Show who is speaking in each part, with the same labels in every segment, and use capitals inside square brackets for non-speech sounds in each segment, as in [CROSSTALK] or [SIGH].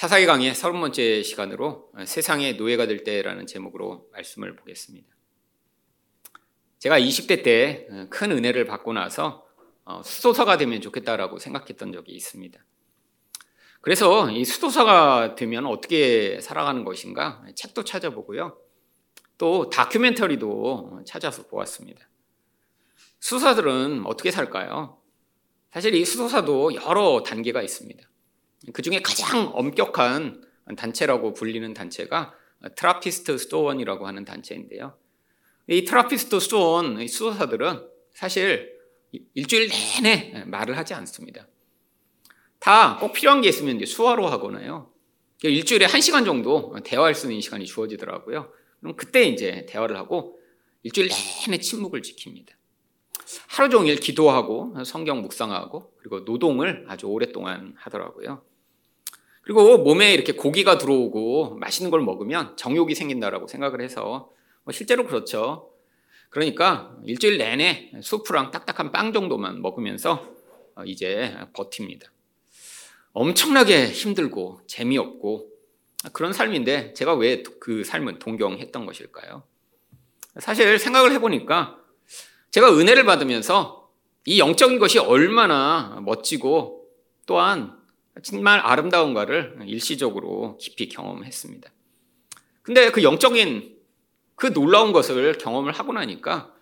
Speaker 1: 사사기 강의 서른 번째 시간으로 세상의 노예가 될 때라는 제목으로 말씀을 보겠습니다. 제가 20대 때 큰 은혜를 받고 나서 어, 수도사가 되면 좋겠다라고 생각했던 적이 있습니다. 그래서 이 수도사가 되면 어떻게 살아가는 것인가 책도 찾아보고요. 또 다큐멘터리도 찾아서 보았습니다. 수도사들은 어떻게 살까요? 사실 이 수도사도 여러 단계가 있습니다. 그 중에 가장 엄격한 단체라고 불리는 단체가 트라피스트 수도원이라고 하는 단체인데요. 이 트라피스트 수도원 수도사들은 사실 일주일 내내 말을 하지 않습니다. 다 꼭 필요한 게 있으면 수화로 하거나요. 일주일에 한 시간 정도 대화할 수 있는 시간이 주어지더라고요. 그럼 그때 이제 대화를 하고 일주일 내내 침묵을 지킵니다. 하루 종일 기도하고 성경 묵상하고 그리고 노동을 아주 오랫동안 하더라고요. 그리고 몸에 이렇게 고기가 들어오고 맛있는 걸 먹으면 정욕이 생긴다라고 생각을 해서 뭐 실제로 그렇죠. 그러니까 일주일 내내 수프랑 딱딱한 빵 정도만 먹으면서 어, 이제 버팁니다. 엄청나게 힘들고 재미없고 그런 삶인데 제가 왜 그 삶을 동경했던 것일까요? 사실 생각을 해보니까 제가 은혜를 받으면서 이 영적인 것이 얼마나 멋지고 또한 정말 아름다운가를 일시적으로 깊이 경험했습니다. 근데 그 영적인 그 놀라운 것을 경험을 하고 나니까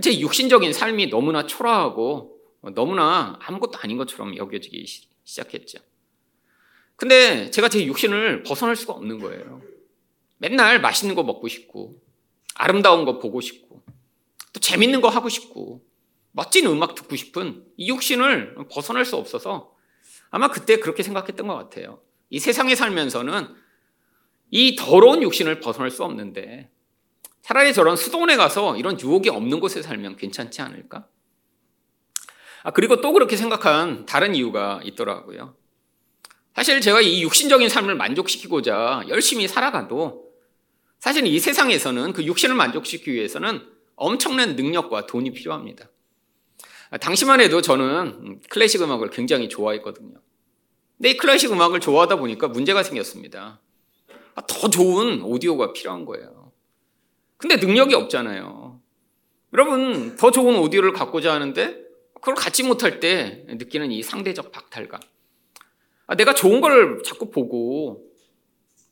Speaker 1: 제 육신적인 삶이 너무나 초라하고 너무나 아무것도 아닌 것처럼 여겨지기 시작했죠. 근데 제가 제 육신을 벗어날 수가 없는 거예요. 맨날 맛있는 거 먹고 싶고, 아름다운 거 보고 싶고, 또 재밌는 거 하고 싶고, 멋진 음악 듣고 싶은 이 육신을 벗어날 수 없어서 아마 그때 그렇게 생각했던 것 같아요. 이 세상에 살면서는 이 더러운 육신을 벗어날 수 없는데 차라리 저런 수도원에 가서 이런 유혹이 없는 곳에 살면 괜찮지 않을까? 아, 그리고 또 그렇게 생각한 다른 이유가 있더라고요. 사실 제가 이 육신적인 삶을 만족시키고자 열심히 살아가도 사실 이 세상에서는 그 육신을 만족시키기 위해서는 엄청난 능력과 돈이 필요합니다. 아, 당시만 해도 저는 클래식 음악을 굉장히 좋아했거든요. 근데 이 클래식 음악을 좋아하다 보니까 문제가 생겼습니다. 아, 더 좋은 오디오가 필요한 거예요. 근데 능력이 없잖아요. 여러분, 더 좋은 오디오를 갖고자 하는데 그걸 갖지 못할 때 느끼는 이 상대적 박탈감. 아, 내가 좋은 걸 자꾸 보고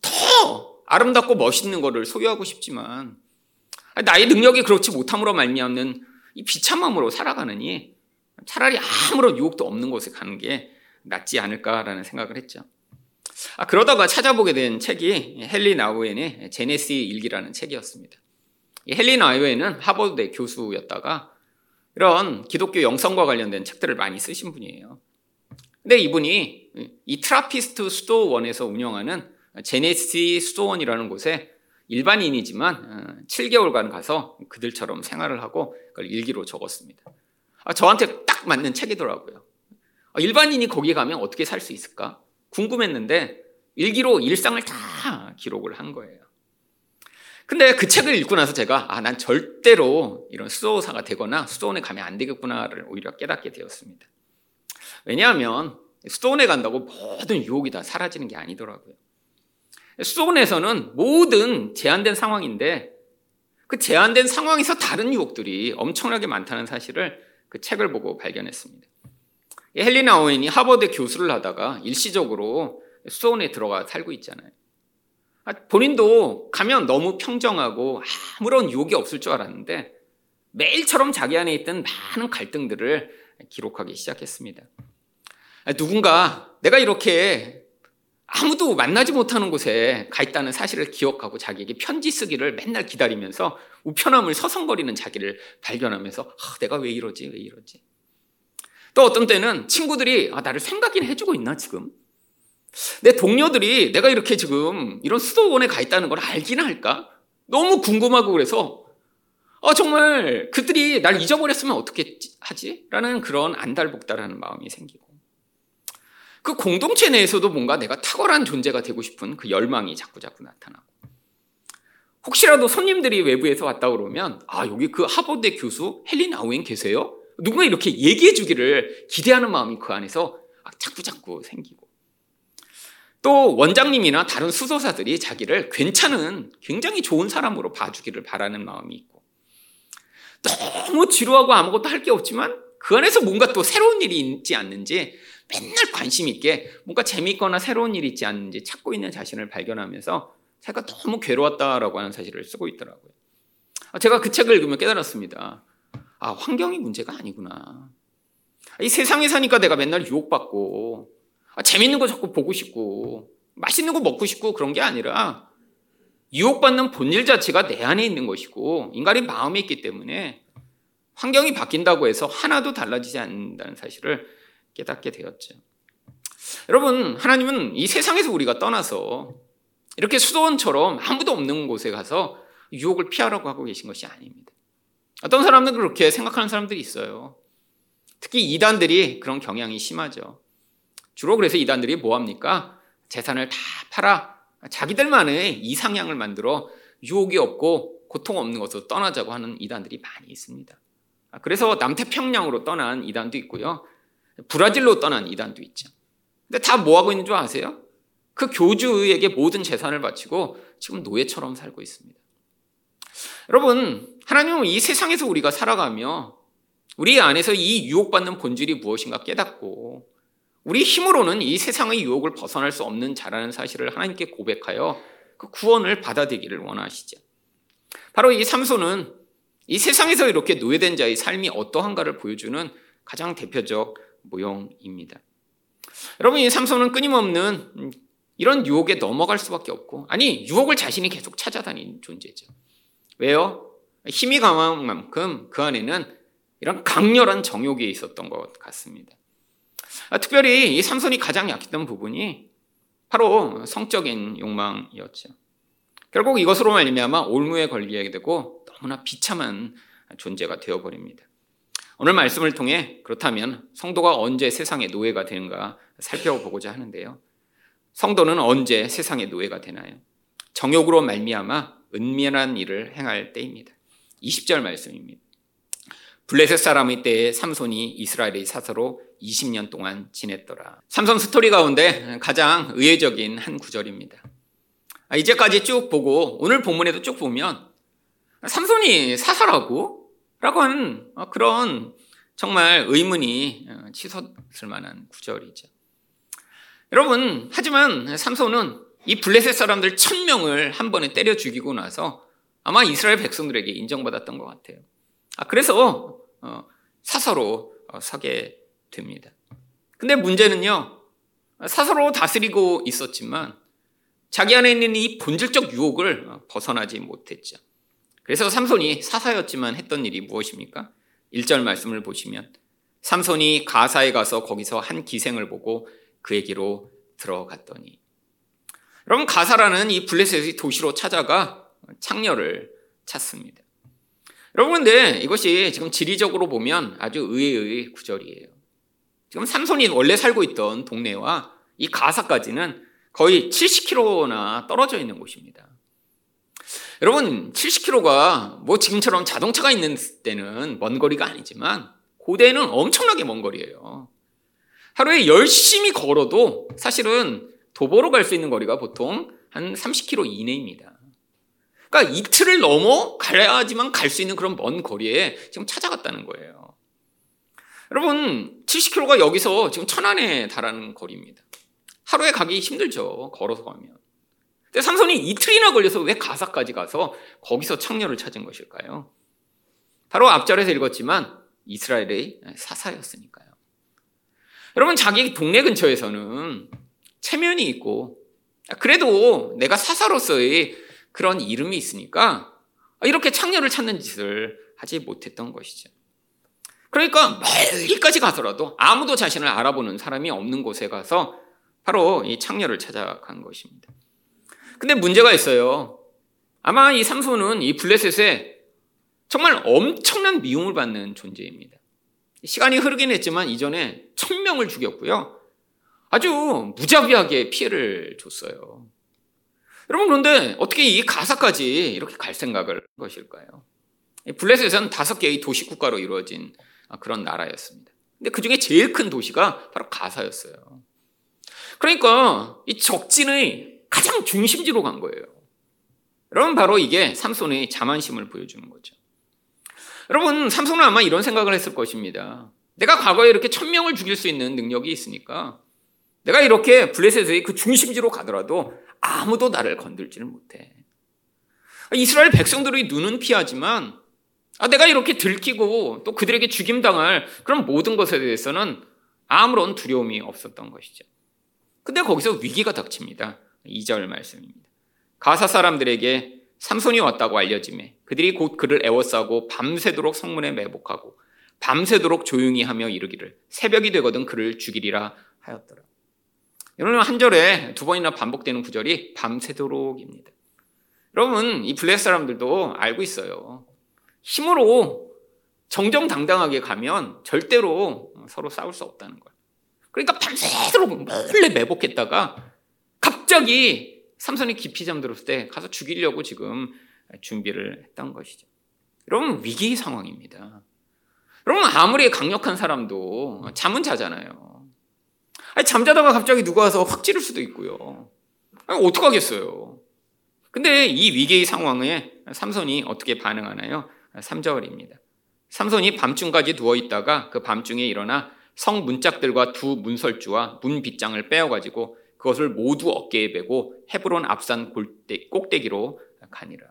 Speaker 1: 더 아름답고 멋있는 거를 소유하고 싶지만 나의 능력이 그렇지 못함으로 말미암는 이 비참함으로 살아가느니 차라리 아무런 유혹도 없는 곳에 가는 게 낫지 않을까라는 생각을 했죠. 아, 그러다가 찾아보게 된 책이 헨리 나우엔의 제네시 일기라는 책이었습니다. 헨리 나우웬은 하버드대 교수였다가 이런 기독교 영성과 관련된 책들을 많이 쓰신 분이에요. 근데 이분이 이 트라피스트 수도원에서 운영하는 제네시 수도원이라는 곳에 일반인이지만 7개월간 어, 가서 그들처럼 생활을 하고 그걸 일기로 적었습니다. 아, 저한테 딱 맞는 책이더라고요. 아, 일반인이 거기 가면 어떻게 살 수 있을까? 궁금했는데 일기로 일상을 다 기록을 한 거예요. 근데 그 책을 읽고 나서 제가 아, 난 절대로 이런 수도사가 되거나 수도원에 가면 안 되겠구나를 오히려 깨닫게 되었습니다. 왜냐하면 수도원에 간다고 모든 유혹이 다 사라지는 게 아니더라고요. 수도원에서는 모든 제한된 상황인데 그 제한된 상황에서 다른 유혹들이 엄청나게 많다는 사실을 그 책을 보고 발견했습니다. 헬리나 오웬이 하버드 교수를 하다가 일시적으로 수원에 들어가 살고 있잖아요. 아, 본인도 가면 너무 평정하고 아무런 유혹이 없을 줄 알았는데 매일처럼 자기 안에 있던 많은 갈등들을 기록하기 시작했습니다. 아, 누군가 내가 이렇게 아무도 만나지 못하는 곳에 가 있다는 사실을 기억하고 자기에게 편지 쓰기를 맨날 기다리면서 우편함을 서성거리는 자기를 발견하면서 아, 내가 왜 이러지? 왜 이러지? 또 어떤 때는 친구들이 아, 나를 생각이나 해주고 있나 지금? 내 동료들이 내가 이렇게 지금 이런 수도원에 가 있다는 걸 알기나 할까? 너무 궁금하고 그래서 아, 정말 그들이 날 잊어버렸으면 어떻게 하지? 라는 그런 안달복달하는 마음이 생기고 그 공동체 내에서도 뭔가 내가 탁월한 존재가 되고 싶은 그 열망이 자꾸자꾸 나타나고. 혹시라도 손님들이 외부에서 왔다 그러면 아 여기 그 하버드 교수 헬린 아우엔 계세요? 누군가 이렇게 얘기해 주기를 기대하는 마음이 그 안에서 자꾸자꾸 생기고. 또 원장님이나 다른 수도사들이 자기를 괜찮은 굉장히 좋은 사람으로 봐주기를 바라는 마음이 있고. 너무 지루하고 아무것도 할 게 없지만 그 안에서 뭔가 또 새로운 일이 있지 않는지 맨날 관심 있게 뭔가 재미있거나 새로운 일이 있지 않는지 찾고 있는 자신을 발견하면서 제가 너무 괴로웠다라고 하는 사실을 쓰고 있더라고요. 아, 제가 그 책을 읽으면 깨달았습니다. 아, 환경이 문제가 아니구나. 이 세상에 사니까 내가 맨날 유혹받고 아, 재밌는 거 자꾸 보고 싶고 맛있는 거 먹고 싶고 그런 게 아니라 유혹받는 본질 자체가 내 안에 있는 것이고 인간의 마음에 있기 때문에 환경이 바뀐다고 해서 하나도 달라지지 않는다는 사실을 깨닫게 되었죠. 여러분, 하나님은 이 세상에서 우리가 떠나서 이렇게 수도원처럼 아무도 없는 곳에 가서 유혹을 피하라고 하고 계신 것이 아닙니다. 어떤 사람들은 그렇게 생각하는 사람들이 있어요. 특히 이단들이 그런 경향이 심하죠. 주로 그래서 이단들이 뭐 합니까? 재산을 다 팔아 자기들만의 이상향을 만들어 유혹이 없고 고통 없는 것으로 떠나자고 하는 이단들이 많이 있습니다. 그래서 남태평양으로 떠난 이단도 있고요. 브라질로 떠난 이단도 있죠. 근데 다 뭐 하고 있는 줄 아세요? 그 교주에게 모든 재산을 바치고 지금 노예처럼 살고 있습니다. 여러분, 하나님은 이 세상에서 우리가 살아가며 우리 안에서 이 유혹받는 본질이 무엇인가 깨닫고 우리 힘으로는 이 세상의 유혹을 벗어날 수 없는 자라는 사실을 하나님께 고백하여 그 구원을 받아들이기를 원하시죠. 바로 이 삼손은 이 세상에서 이렇게 노예된 자의 삶이 어떠한가를 보여주는 가장 대표적 모형입니다. 여러분, 이 삼손은 끊임없는 이런 유혹에 넘어갈 수밖에 없고, 아니, 유혹을 자신이 계속 찾아다니는 존재죠. 왜요? 힘이 강한 만큼 그 안에는 이런 강렬한 정욕이 있었던 것 같습니다. 아, 특별히 이 삼손이 가장 약했던 부분이 바로 성적인 욕망이었죠. 결국 이것으로 말미암아 올무에 걸리게 되고 너무나 비참한 존재가 되어버립니다. 오늘 말씀을 통해 그렇다면 성도가 언제 세상의 노예가 되는가 살펴보고자 하는데요. 성도는 언제 세상의 노예가 되나요? 정욕으로 말미암아 은밀한 일을 행할 때입니다. 20절 말씀입니다. 블레셋 사람의 때에 삼손이 이스라엘의 사서로 20년 동안 지냈더라. 삼손 스토리 가운데 가장 의외적인 한 구절입니다. 아, 이제까지 쭉 보고 오늘 본문에도 쭉 보면 삼손이 사사라고? 라고 하는 어, 그런 정말 의문이 어, 치솟을 만한 구절이죠. 여러분, 하지만 삼손은 이 블레셋 사람들 천 명을 한 번에 때려 죽이고 나서 아마 이스라엘 백성들에게 인정받았던 것 같아요. 아, 그래서 어, 사사로 서게 됩니다. 근데 문제는요, 사사로 다스리고 있었지만 자기 안에 있는 이 본질적 유혹을 벗어나지 못했죠. 그래서 삼손이 사사였지만 했던 일이 무엇입니까? 1절 말씀을 보시면 삼손이 가사에 가서 거기서 한 기생을 보고 그에게로 들어갔더니 여러분 가사라는 이 블레셋의 도시로 찾아가 창녀를 찾습니다. 여러분 근데 이것이 지금 지리적으로 보면 아주 의외의 구절이에요. 지금 삼손이 원래 살고 있던 동네와 이 가사까지는 거의 70km나 떨어져 있는 곳입니다. 여러분, 70km가 뭐 지금처럼 자동차가 있는 때는 먼 거리가 아니지만 고대에는 엄청나게 먼 거리예요. 하루에 열심히 걸어도 사실은 도보로 갈 수 있는 거리가 보통 한 30km 이내입니다. 그러니까 이틀을 넘어 가야지만 갈 수 있는 그런 먼 거리에 지금 찾아갔다는 거예요. 여러분, 70km가 여기서 지금 천안에 달하는 거리입니다. 하루에 가기 힘들죠. 걸어서 가면. 근데 삼손이 이틀이나 걸려서 왜 가사까지 가서 거기서 창녀를 찾은 것일까요? 바로 앞절에서 읽었지만 이스라엘의 사사였으니까요. 여러분, 자기 동네 근처에서는 체면이 있고, 그래도 내가 사사로서의 그런 이름이 있으니까 이렇게 창녀를 찾는 짓을 하지 못했던 것이죠. 그러니까 멀리까지 가서라도 아무도 자신을 알아보는 사람이 없는 곳에 가서 바로 이 창녀를 찾아간 것입니다. 근데 문제가 있어요. 아마 이 삼손은 이 블레셋에 정말 엄청난 미움을 받는 존재입니다. 시간이 흐르긴 했지만 이전에 천 명을 죽였고요. 아주 무자비하게 피해를 줬어요. 여러분 그런데 어떻게 이 가사까지 이렇게 갈 생각을 한 것일까요? 블레셋은 다섯 개의 도시 국가로 이루어진 그런 나라였습니다. 근데 그 중에 제일 큰 도시가 바로 가사였어요. 그러니까 이 적진의 가장 중심지로 간 거예요. 여러분 바로 이게 삼손의 자만심을 보여주는 거죠. 여러분 삼손은 아마 이런 생각을 했을 것입니다. 내가 과거에 이렇게 천 명을 죽일 수 있는 능력이 있으니까 내가 이렇게 블레셋의 그 중심지로 가더라도 아무도 나를 건들지는 못해. 이스라엘 백성들의 눈은 피하지만 아, 내가 이렇게 들키고 또 그들에게 죽임당할 그런 모든 것에 대해서는 아무런 두려움이 없었던 것이죠. 근데 거기서 위기가 닥칩니다. 2절 말씀입니다. 가사 사람들에게 삼손이 왔다고 알려짐에 그들이 곧 그를 애워싸고 밤새도록 성문에 매복하고 밤새도록 조용히 하며 이르기를 새벽이 되거든 그를 죽이리라 하였더라. 여러분 한 절에 두 번이나 반복되는 구절이 밤새도록입니다. 여러분 이 블레스 사람들도 알고 있어요. 힘으로 정정당당하게 가면 절대로 서로 싸울 수 없다는 거예요. 그러니까 밤새도록 몰래 매복했다가 갑자기 삼선이 깊이 잠들었을 때 가서 죽이려고 지금 준비를 했던 것이죠. 여러분 위기 상황입니다. 여러분 아무리 강력한 사람도 잠은 자잖아요. 아니, 잠자다가 갑자기 누가 와서 확 찌를 수도 있고요. 아니, 어떡하겠어요. 근데 이 위기의 상황에 삼손이 어떻게 반응하나요? 3절입니다. 삼손이 밤중까지 누워 있다가 그 밤중에 일어나 성 문짝들과 두 문설주와 문 빗장을 빼어가지고 그것을 모두 어깨에 베고 헤브론 앞산 골대, 꼭대기로 가니라.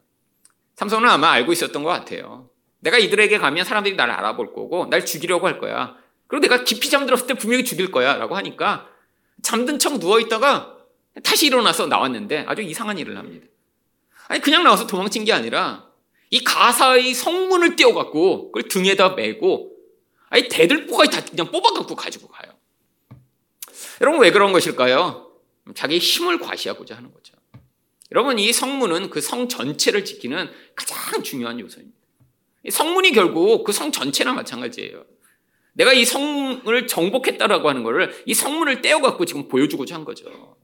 Speaker 1: 삼손은 아마 알고 있었던 것 같아요. 내가 이들에게 가면 사람들이 나를 알아볼 거고 날 죽이려고 할 거야. 그리고 내가 깊이 잠들었을 때 분명히 죽일 거야. 라고 하니까 잠든 척 누워있다가 다시 일어나서 나왔는데 아주 이상한 일을 합니다. 아니, 그냥 나와서 도망친 게 아니라 이 가사의 성문을 떼어갖고 그걸 등에다 메고 아니, 대들보까지 다 그냥 뽑아갖고 가지고 가요. 여러분, 왜 그런 것일까요? 자기의 힘을 과시하고자 하는 거죠. 여러분, 이 성문은 그 성 전체를 지키는 가장 중요한 요소입니다. 성문이 결국 그 성 전체나 마찬가지예요. 내가 이 성을 정복했다라고 하는 것을 이 성문을 떼어갖고 지금 보여주고자 한 거죠.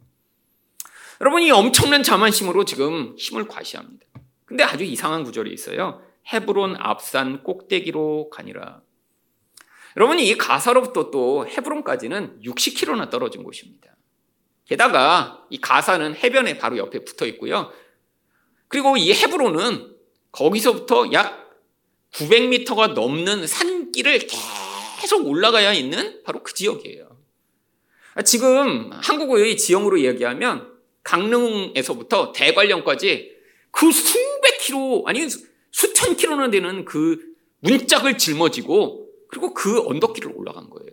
Speaker 1: 여러분, 이 엄청난 자만심으로 지금 힘을 과시합니다. 근데 아주 이상한 구절이 있어요. 헤브론 앞산 꼭대기로 가니라. 여러분, 이 가사로부터 또 헤브론까지는 60km나 떨어진 곳입니다. 게다가 이 가사는 해변에 바로 옆에 붙어 있고요. 그리고 이 헤브론은 거기서부터 약 900m가 넘는 산길을 계속 올라가야 있는 바로 그 지역이에요. 지금 한국의 지형으로 얘기하면 강릉에서부터 대관령까지 그 수백 킬로, 아니 수천 킬로나 되는 그 문짝을 짊어지고 그리고 그 언덕길을 올라간 거예요.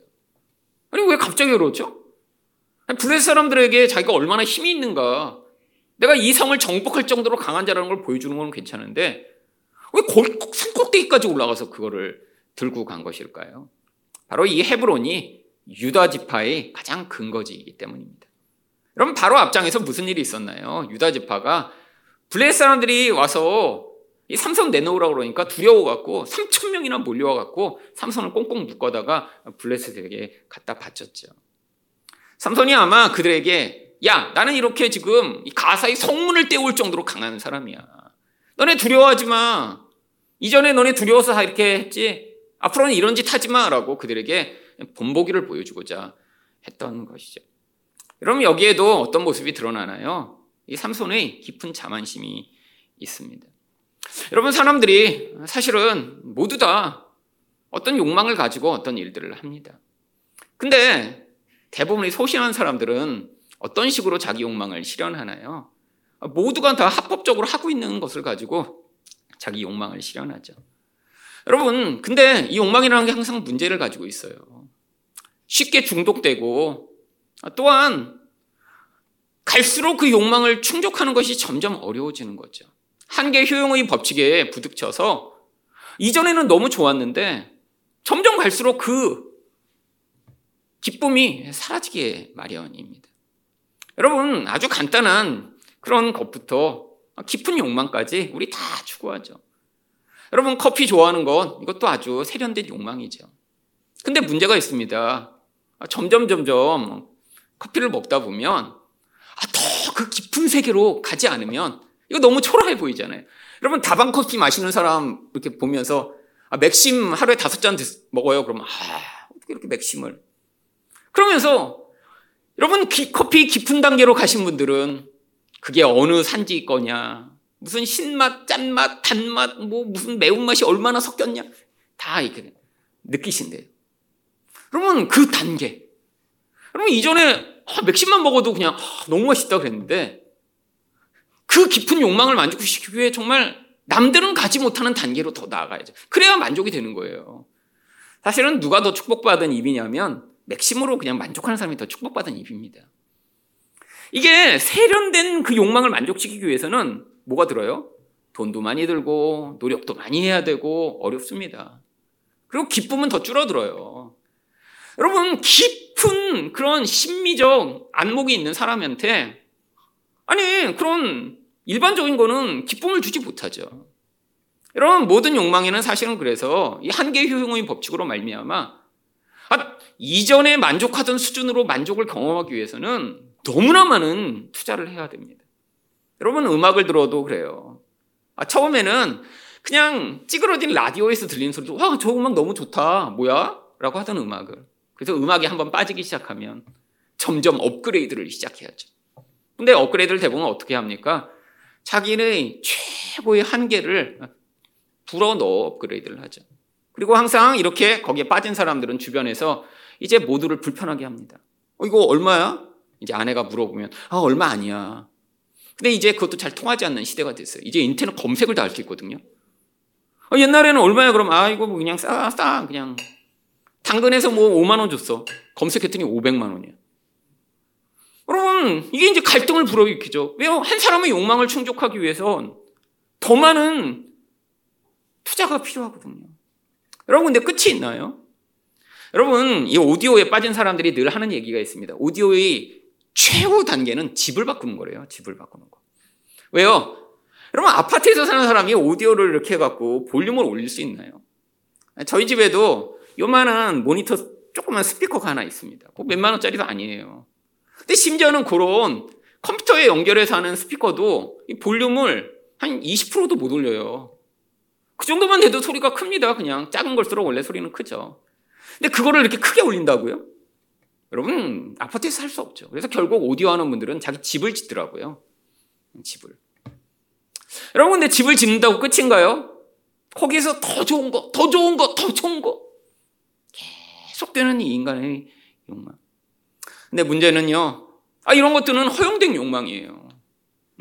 Speaker 1: 아니 왜 갑자기 그러죠? 블레셋 사람들에게 자기가 얼마나 힘이 있는가. 내가 이 성을 정복할 정도로 강한 자라는 걸 보여주는 건 괜찮은데 왜 거기 산꼭대기까지 올라가서 그거를 들고 간 것일까요? 바로 이 헤브론이 유다 지파의 가장 근거지이기 때문입니다. 여러분 바로 앞장에서 무슨 일이 있었나요? 유다 지파가 블레셋 사람들이 와서 이 삼선 내놓으라고 그러니까 두려워갖고 3천 명이나 몰려와갖고 삼선을 꽁꽁 묶어다가 블레셋에게 갖다 바쳤죠. 삼손이 아마 그들에게 야 나는 이렇게 지금 가사의 성문을 떼올 정도로 강한 사람이야. 너네 두려워하지 마. 이전에 너네 두려워서 다 이렇게 했지. 앞으로는 이런 짓 하지 마라고 그들에게 본보기를 보여주고자 했던 것이죠. 여러분 여기에도 어떤 모습이 드러나나요? 이 삼손의 깊은 자만심이 있습니다. 여러분 사람들이 사실은 모두 다 어떤 욕망을 가지고 어떤 일들을 합니다. 근데 대부분의 소심한 사람들은 어떤 식으로 자기 욕망을 실현하나요? 모두가 다 합법적으로 하고 있는 것을 가지고 자기 욕망을 실현하죠. 여러분, 근데 이 욕망이라는 게 항상 문제를 가지고 있어요. 쉽게 중독되고 또한 갈수록 그 욕망을 충족하는 것이 점점 어려워지는 거죠. 한계 효용의 법칙에 부딪혀서 이전에는 너무 좋았는데 점점 갈수록 그 기쁨이 사라지게 마련입니다. 여러분, 아주 간단한 그런 것부터 깊은 욕망까지 우리 다 추구하죠. 여러분, 커피 좋아하는 것, 이것도 아주 세련된 욕망이죠. 근데 문제가 있습니다. 점점, 점점 커피를 먹다 보면 아, 더 그 깊은 세계로 가지 않으면 이거 너무 초라해 보이잖아요. 여러분, 다방 커피 마시는 사람 이렇게 보면서 아, 맥심 하루에 다섯 잔 먹어요. 그러면 아, 어떻게 이렇게 맥심을. 그러면서 여러분 커피 깊은 단계로 가신 분들은 그게 어느 산지 거냐, 무슨 신맛, 짠맛, 단맛, 뭐 무슨 매운맛이 얼마나 섞였냐 다 이렇게 느끼신대요. 그러면 그 단계. 그러면 이전에 아, 맥심만 먹어도 그냥 아, 너무 맛있다 그랬는데 그 깊은 욕망을 만족시키기 위해 정말 남들은 가지 못하는 단계로 더 나아가야죠. 그래야 만족이 되는 거예요. 사실은 누가 더 축복받은 입이냐면 맥심으로 그냥 만족하는 사람이 더 축복받은 입입니다. 이게 세련된 그 욕망을 만족시키기 위해서는 뭐가 들어요? 돈도 많이 들고 노력도 많이 해야 되고 어렵습니다. 그리고 기쁨은 더 줄어들어요. 여러분 깊은 그런 심미적 안목이 있는 사람한테 아니 그런 일반적인 거는 기쁨을 주지 못하죠. 여러분 모든 욕망에는 사실은 그래서 이 한계 효용의 법칙으로 말미암아 아, 이전에 만족하던 수준으로 만족을 경험하기 위해서는 너무나 많은 투자를 해야 됩니다. 여러분 음악을 들어도 그래요. 아, 처음에는 그냥 찌그러진 라디오에서 들리는 소리도 와, 저 음악 너무 좋다. 뭐야? 라고 하던 음악을. 그래서 음악이 한번 빠지기 시작하면 점점 업그레이드를 시작해야죠. 근데 업그레이드를 대부분 어떻게 합니까? 자기의 최고의 한계를 불어 넣어 업그레이드를 하죠. 그리고 항상 이렇게 거기에 빠진 사람들은 주변에서 이제 모두를 불편하게 합니다. 어, 이거 얼마야? 이제 아내가 물어보면 아 얼마 아니야. 근데 이제 그것도 잘 통하지 않는 시대가 됐어요. 이제 인터넷 검색을 다 할 수 있거든요. 어, 옛날에는 얼마야 그럼 아 이거 뭐 그냥 싸 싸 그냥 당근에서 뭐 5만 원 줬어. 검색했더니 500만 원이야. 여러분 이게 이제 갈등을 불어일으키죠. 왜요? 한 사람의 욕망을 충족하기 위해선 더 많은 투자가 필요하거든요. 여러분 근데 끝이 있나요? 여러분 이 오디오에 빠진 사람들이 늘 하는 얘기가 있습니다. 오디오의 최후 단계는 집을 바꾸는 거래요. 집을 바꾸는 거. 왜요? 여러분 아파트에서 사는 사람이 오디오를 이렇게 해갖고 볼륨을 올릴 수 있나요? 저희 집에도 요만한 모니터 조그만 스피커가 하나 있습니다. 그 몇만 원짜리도 아니에요. 근데 심지어는 그런 컴퓨터에 연결해서 하는 스피커도 이 볼륨을 한 20%도 못 올려요. 그 정도만 돼도 소리가 큽니다. 그냥 작은 걸수록 원래 소리는 크죠. 근데 그거를 이렇게 크게 올린다고요? 여러분 아파트에서 살 수 없죠. 그래서 결국 오디오 하는 분들은 자기 집을 짓더라고요. 집을. 여러분 근데 집을 짓는다고 끝인가요? 거기에서 더 좋은 거, 더 좋은 거, 더 좋은 거 계속되는 이 인간의 욕망. 근데 문제는요. 아 이런 것들은 허용된 욕망이에요.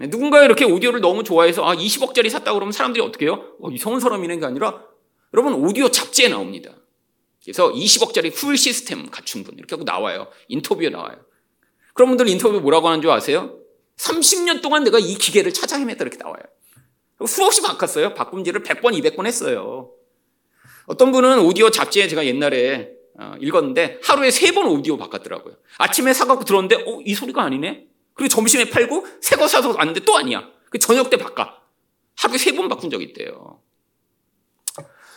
Speaker 1: 누군가 이렇게 오디오를 너무 좋아해서 아 20억짜리 샀다 그러면 사람들이 어떻게 해요? 어, 이성한 사람이는 게 아니라 여러분 오디오 잡지에 나옵니다. 그래서 20억짜리 풀 시스템 갖춘 분 이렇게 하고 나와요. 인터뷰에 나와요. 그런 분들 인터뷰 뭐라고 하는 줄 아세요? 30년 동안 내가 이 기계를 찾아 헤맸다 이렇게 나와요. 수없이 바꿨어요. 바꿈질을 100번, 200번 했어요. 어떤 분은 오디오 잡지에 제가 옛날에 어, 읽었는데 하루에 3번 오디오 바꿨더라고요. 아침에 사갖고 들었는데 어, 이 소리가 아니네? 그리고 점심에 팔고 새 거 사서 왔는데 또 아니야. 그 저녁 때 바꿔. 하루에 3번 바꾼 적 있대요.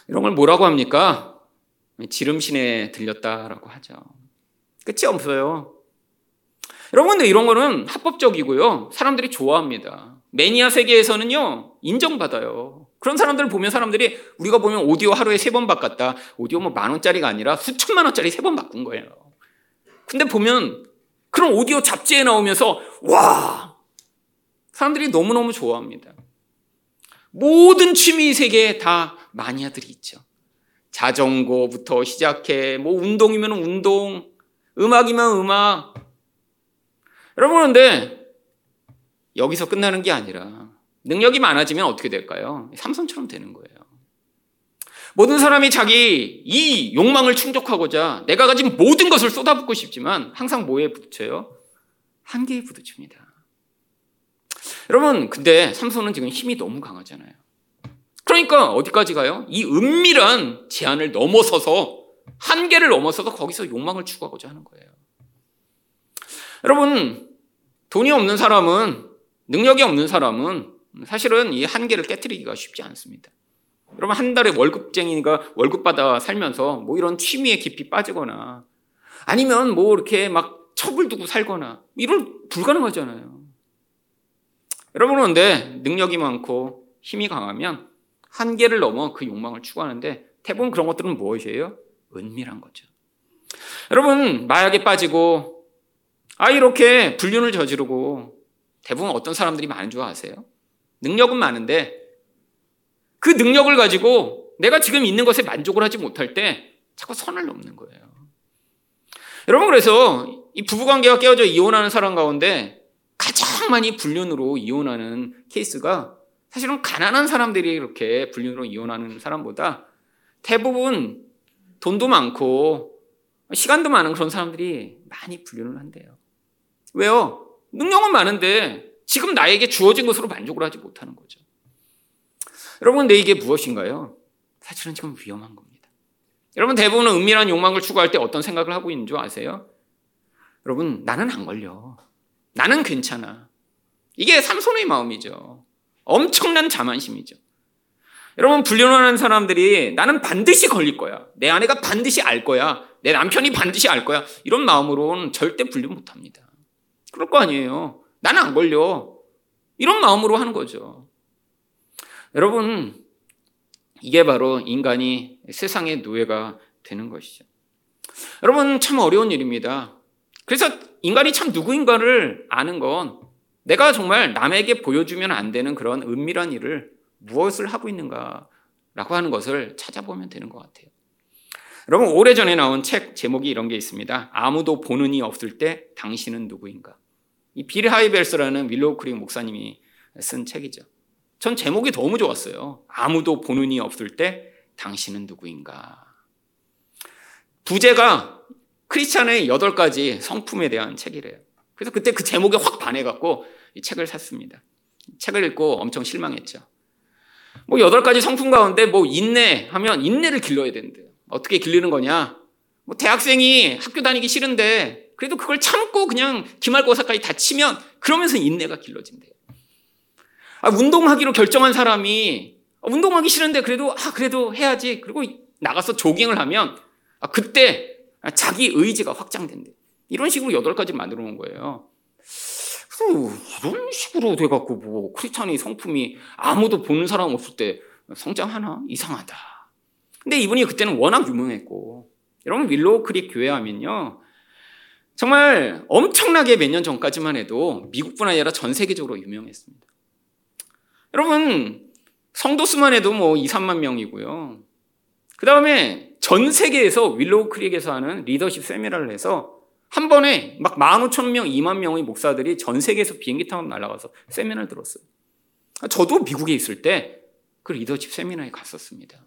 Speaker 1: 이런 걸 뭐라고 합니까? 지름신에 들렸다라고 하죠. 끝이 없어요. 여러분들 이런 거는 합법적이고요. 사람들이 좋아합니다. 매니아 세계에서는요, 인정받아요. 그런 사람들을 보면 사람들이 우리가 보면 오디오 하루에 세 번 바꿨다. 오디오 뭐 만 원짜리가 아니라 수천만 원짜리 세 번 바꾼 거예요. 근데 보면 그런 오디오 잡지에 나오면서 와! 사람들이 너무너무 좋아합니다. 모든 취미 세계에 다 마니아들이 있죠. 자전거부터 시작해 뭐 운동이면 운동, 음악이면 음악. 여러분 그런데 여기서 끝나는 게 아니라 능력이 많아지면 어떻게 될까요? 삼손처럼 되는 거예요. 모든 사람이 자기 이 욕망을 충족하고자 내가 가진 모든 것을 쏟아붓고 싶지만 항상 뭐에 부딪혀요? 한계에 부딪힙니다. 여러분, 근데 삼손은 지금 힘이 너무 강하잖아요. 그러니까 어디까지 가요? 이 은밀한 제한을 넘어서서 한계를 넘어서서 거기서 욕망을 추구하고자 하는 거예요. 여러분, 돈이 없는 사람은 능력이 없는 사람은 사실은 이 한계를 깨뜨리기가 쉽지 않습니다. 여러분 한 달에 월급쟁이가 월급 받아 살면서 뭐 이런 취미에 깊이 빠지거나 아니면 뭐 이렇게 막 첩을 두고 살거나 이런 불가능하잖아요. 여러분 그런데 능력이 많고 힘이 강하면 한계를 넘어 그 욕망을 추구하는데 대부분 그런 것들은 무엇이에요? 은밀한 거죠. 여러분, 마약에 빠지고 아, 이렇게 불륜을 저지르고 대부분 어떤 사람들이 많은 줄 아세요? 능력은 많은데 그 능력을 가지고 내가 지금 있는 것에 만족을 하지 못할 때 자꾸 선을 넘는 거예요. 여러분, 그래서 이 부부관계가 깨어져 이혼하는 사람 가운데 가장 많이 불륜으로 이혼하는 케이스가 사실은 가난한 사람들이 이렇게 불륜으로 이혼하는 사람보다 대부분 돈도 많고 시간도 많은 그런 사람들이 많이 불륜을 한대요. 왜요? 능력은 많은데 지금 나에게 주어진 것으로 만족을 하지 못하는 거죠. 여러분, 내 이게 무엇인가요? 사실은 지금 위험한 겁니다. 여러분, 대부분은 은밀한 욕망을 추구할 때 어떤 생각을 하고 있는 줄 아세요? 여러분, 나는 안 걸려. 나는 괜찮아. 이게 삼손의 마음이죠. 엄청난 자만심이죠. 여러분, 불륜하는 사람들이 나는 반드시 걸릴 거야. 내 아내가 반드시 알 거야. 내 남편이 반드시 알 거야. 이런 마음으로는 절대 불륜 못 합니다. 그럴 거 아니에요. 나는 안 걸려. 이런 마음으로 하는 거죠. 여러분, 이게 바로 인간이 세상의 노예가 되는 것이죠. 여러분, 참 어려운 일입니다. 그래서 인간이 참 누구인가를 아는 건 내가 정말 남에게 보여주면 안 되는 그런 은밀한 일을 무엇을 하고 있는가라고 하는 것을 찾아보면 되는 것 같아요. 여러분, 오래전에 나온 책 제목이 이런 게 있습니다. 아무도 보는 이 없을 때 당신은 누구인가? 이 빌 하이벨스라는 윌로우 크릭 목사님이 쓴 책이죠. 전 제목이 너무 좋았어요. 아무도 보는 이 없을 때 당신은 누구인가? 부제가 크리스찬의 여덟 가지 성품에 대한 책이래요. 그래서 그때 그 제목에 확 반해갖고 이 책을 샀습니다. 책을 읽고 엄청 실망했죠. 뭐 여덟 가지 성품 가운데 뭐 인내 하면 인내를 길러야 된대요. 어떻게 길르는 거냐? 뭐 대학생이 학교 다니기 싫은데 그래도 그걸 참고 그냥 기말고사까지 다 치면 그러면서 인내가 길러진대요. 아, 운동하기로 결정한 사람이 운동하기 싫은데 그래도 아 그래도 해야지 그리고 나가서 조깅을 하면 아, 그때 자기 의지가 확장된대. 이런 식으로 여덟 가지를 만들어 놓은 거예요. 이런 식으로 돼갖고 뭐 크리스찬의 성품이 아무도 보는 사람 없을 때 성장하나 이상하다. 근데 이분이 그때는 워낙 유명했고 여러분 윌로우 크릭 교회 하면요 정말 엄청나게 몇 년 전까지만 해도 미국뿐 아니라 전 세계적으로 유명했습니다. 여러분 성도 수만 해도 뭐 2, 3만 명이고요. 그 다음에 전 세계에서 윌로우 크릭에서 하는 리더십 세미나를 해서 한 번에 막 15,000명, 2만 명의 목사들이 전 세계에서 비행기 타고 날아가서 세미나를 들었어요. 저도 미국에 있을 때 그 리더십 세미나에 갔었습니다.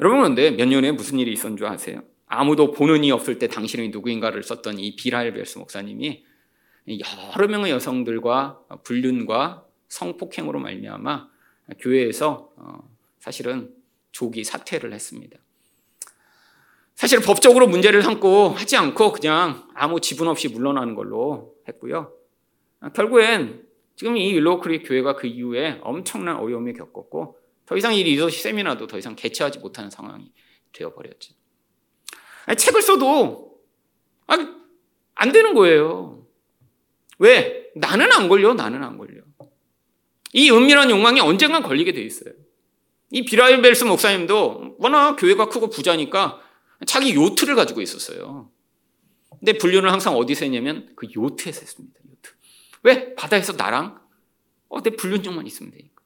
Speaker 1: 여러분 그런데 몇 년에 무슨 일이 있었는 줄 아세요? 아무도 보는 이 없을 때 당신이 누구인가를 썼던 이 비라일벨스 목사님이 여러 명의 여성들과 불륜과 성폭행으로 말미암아 교회에서 어, 사실은 조기 사퇴를 했습니다. 사실 법적으로 문제를 삼고 하지 않고 그냥 아무 지분 없이 물러나는 걸로 했고요. 결국엔 지금 이 윌로우크릭 교회가 그 이후에 엄청난 어려움을 겪었고 더 이상 이 리더십 세미나도 더 이상 개최하지 못하는 상황이 되어버렸죠. 아니, 책을 써도 아니, 안 되는 거예요. 왜? 나는 안 걸려. 나는 안 걸려. 이 은밀한 욕망이 언젠간 걸리게 돼 있어요. 이 빌 하이벨스 목사님도 워낙 교회가 크고 부자니까 자기 요트를 가지고 있었어요. 근데 불륜을 항상 어디서 했냐면 그 요트에서 했습니다. 요트. 왜? 바다에서 나랑 어, 내 불륜증만 있으면 되니까.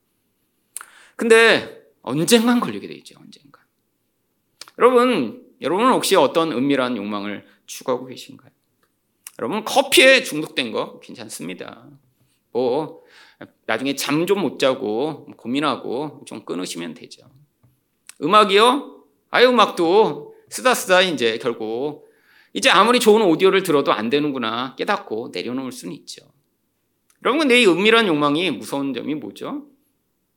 Speaker 1: 근데 언젠간 걸리게 돼 있죠. 언젠간. 여러분, 여러분은 혹시 어떤 은밀한 욕망을 추구하고 계신가요? 여러분 커피에 중독된 거 괜찮습니다. 뭐 나중에 잠 좀 못 자고 고민하고 좀 끊으시면 되죠. 음악이요? 아예 음악도 쓰다 쓰다 이제 결국 이제 아무리 좋은 오디오를 들어도 안 되는구나 깨닫고 내려놓을 수는 있죠. 여러분 이 은밀한 욕망이 무서운 점이 뭐죠?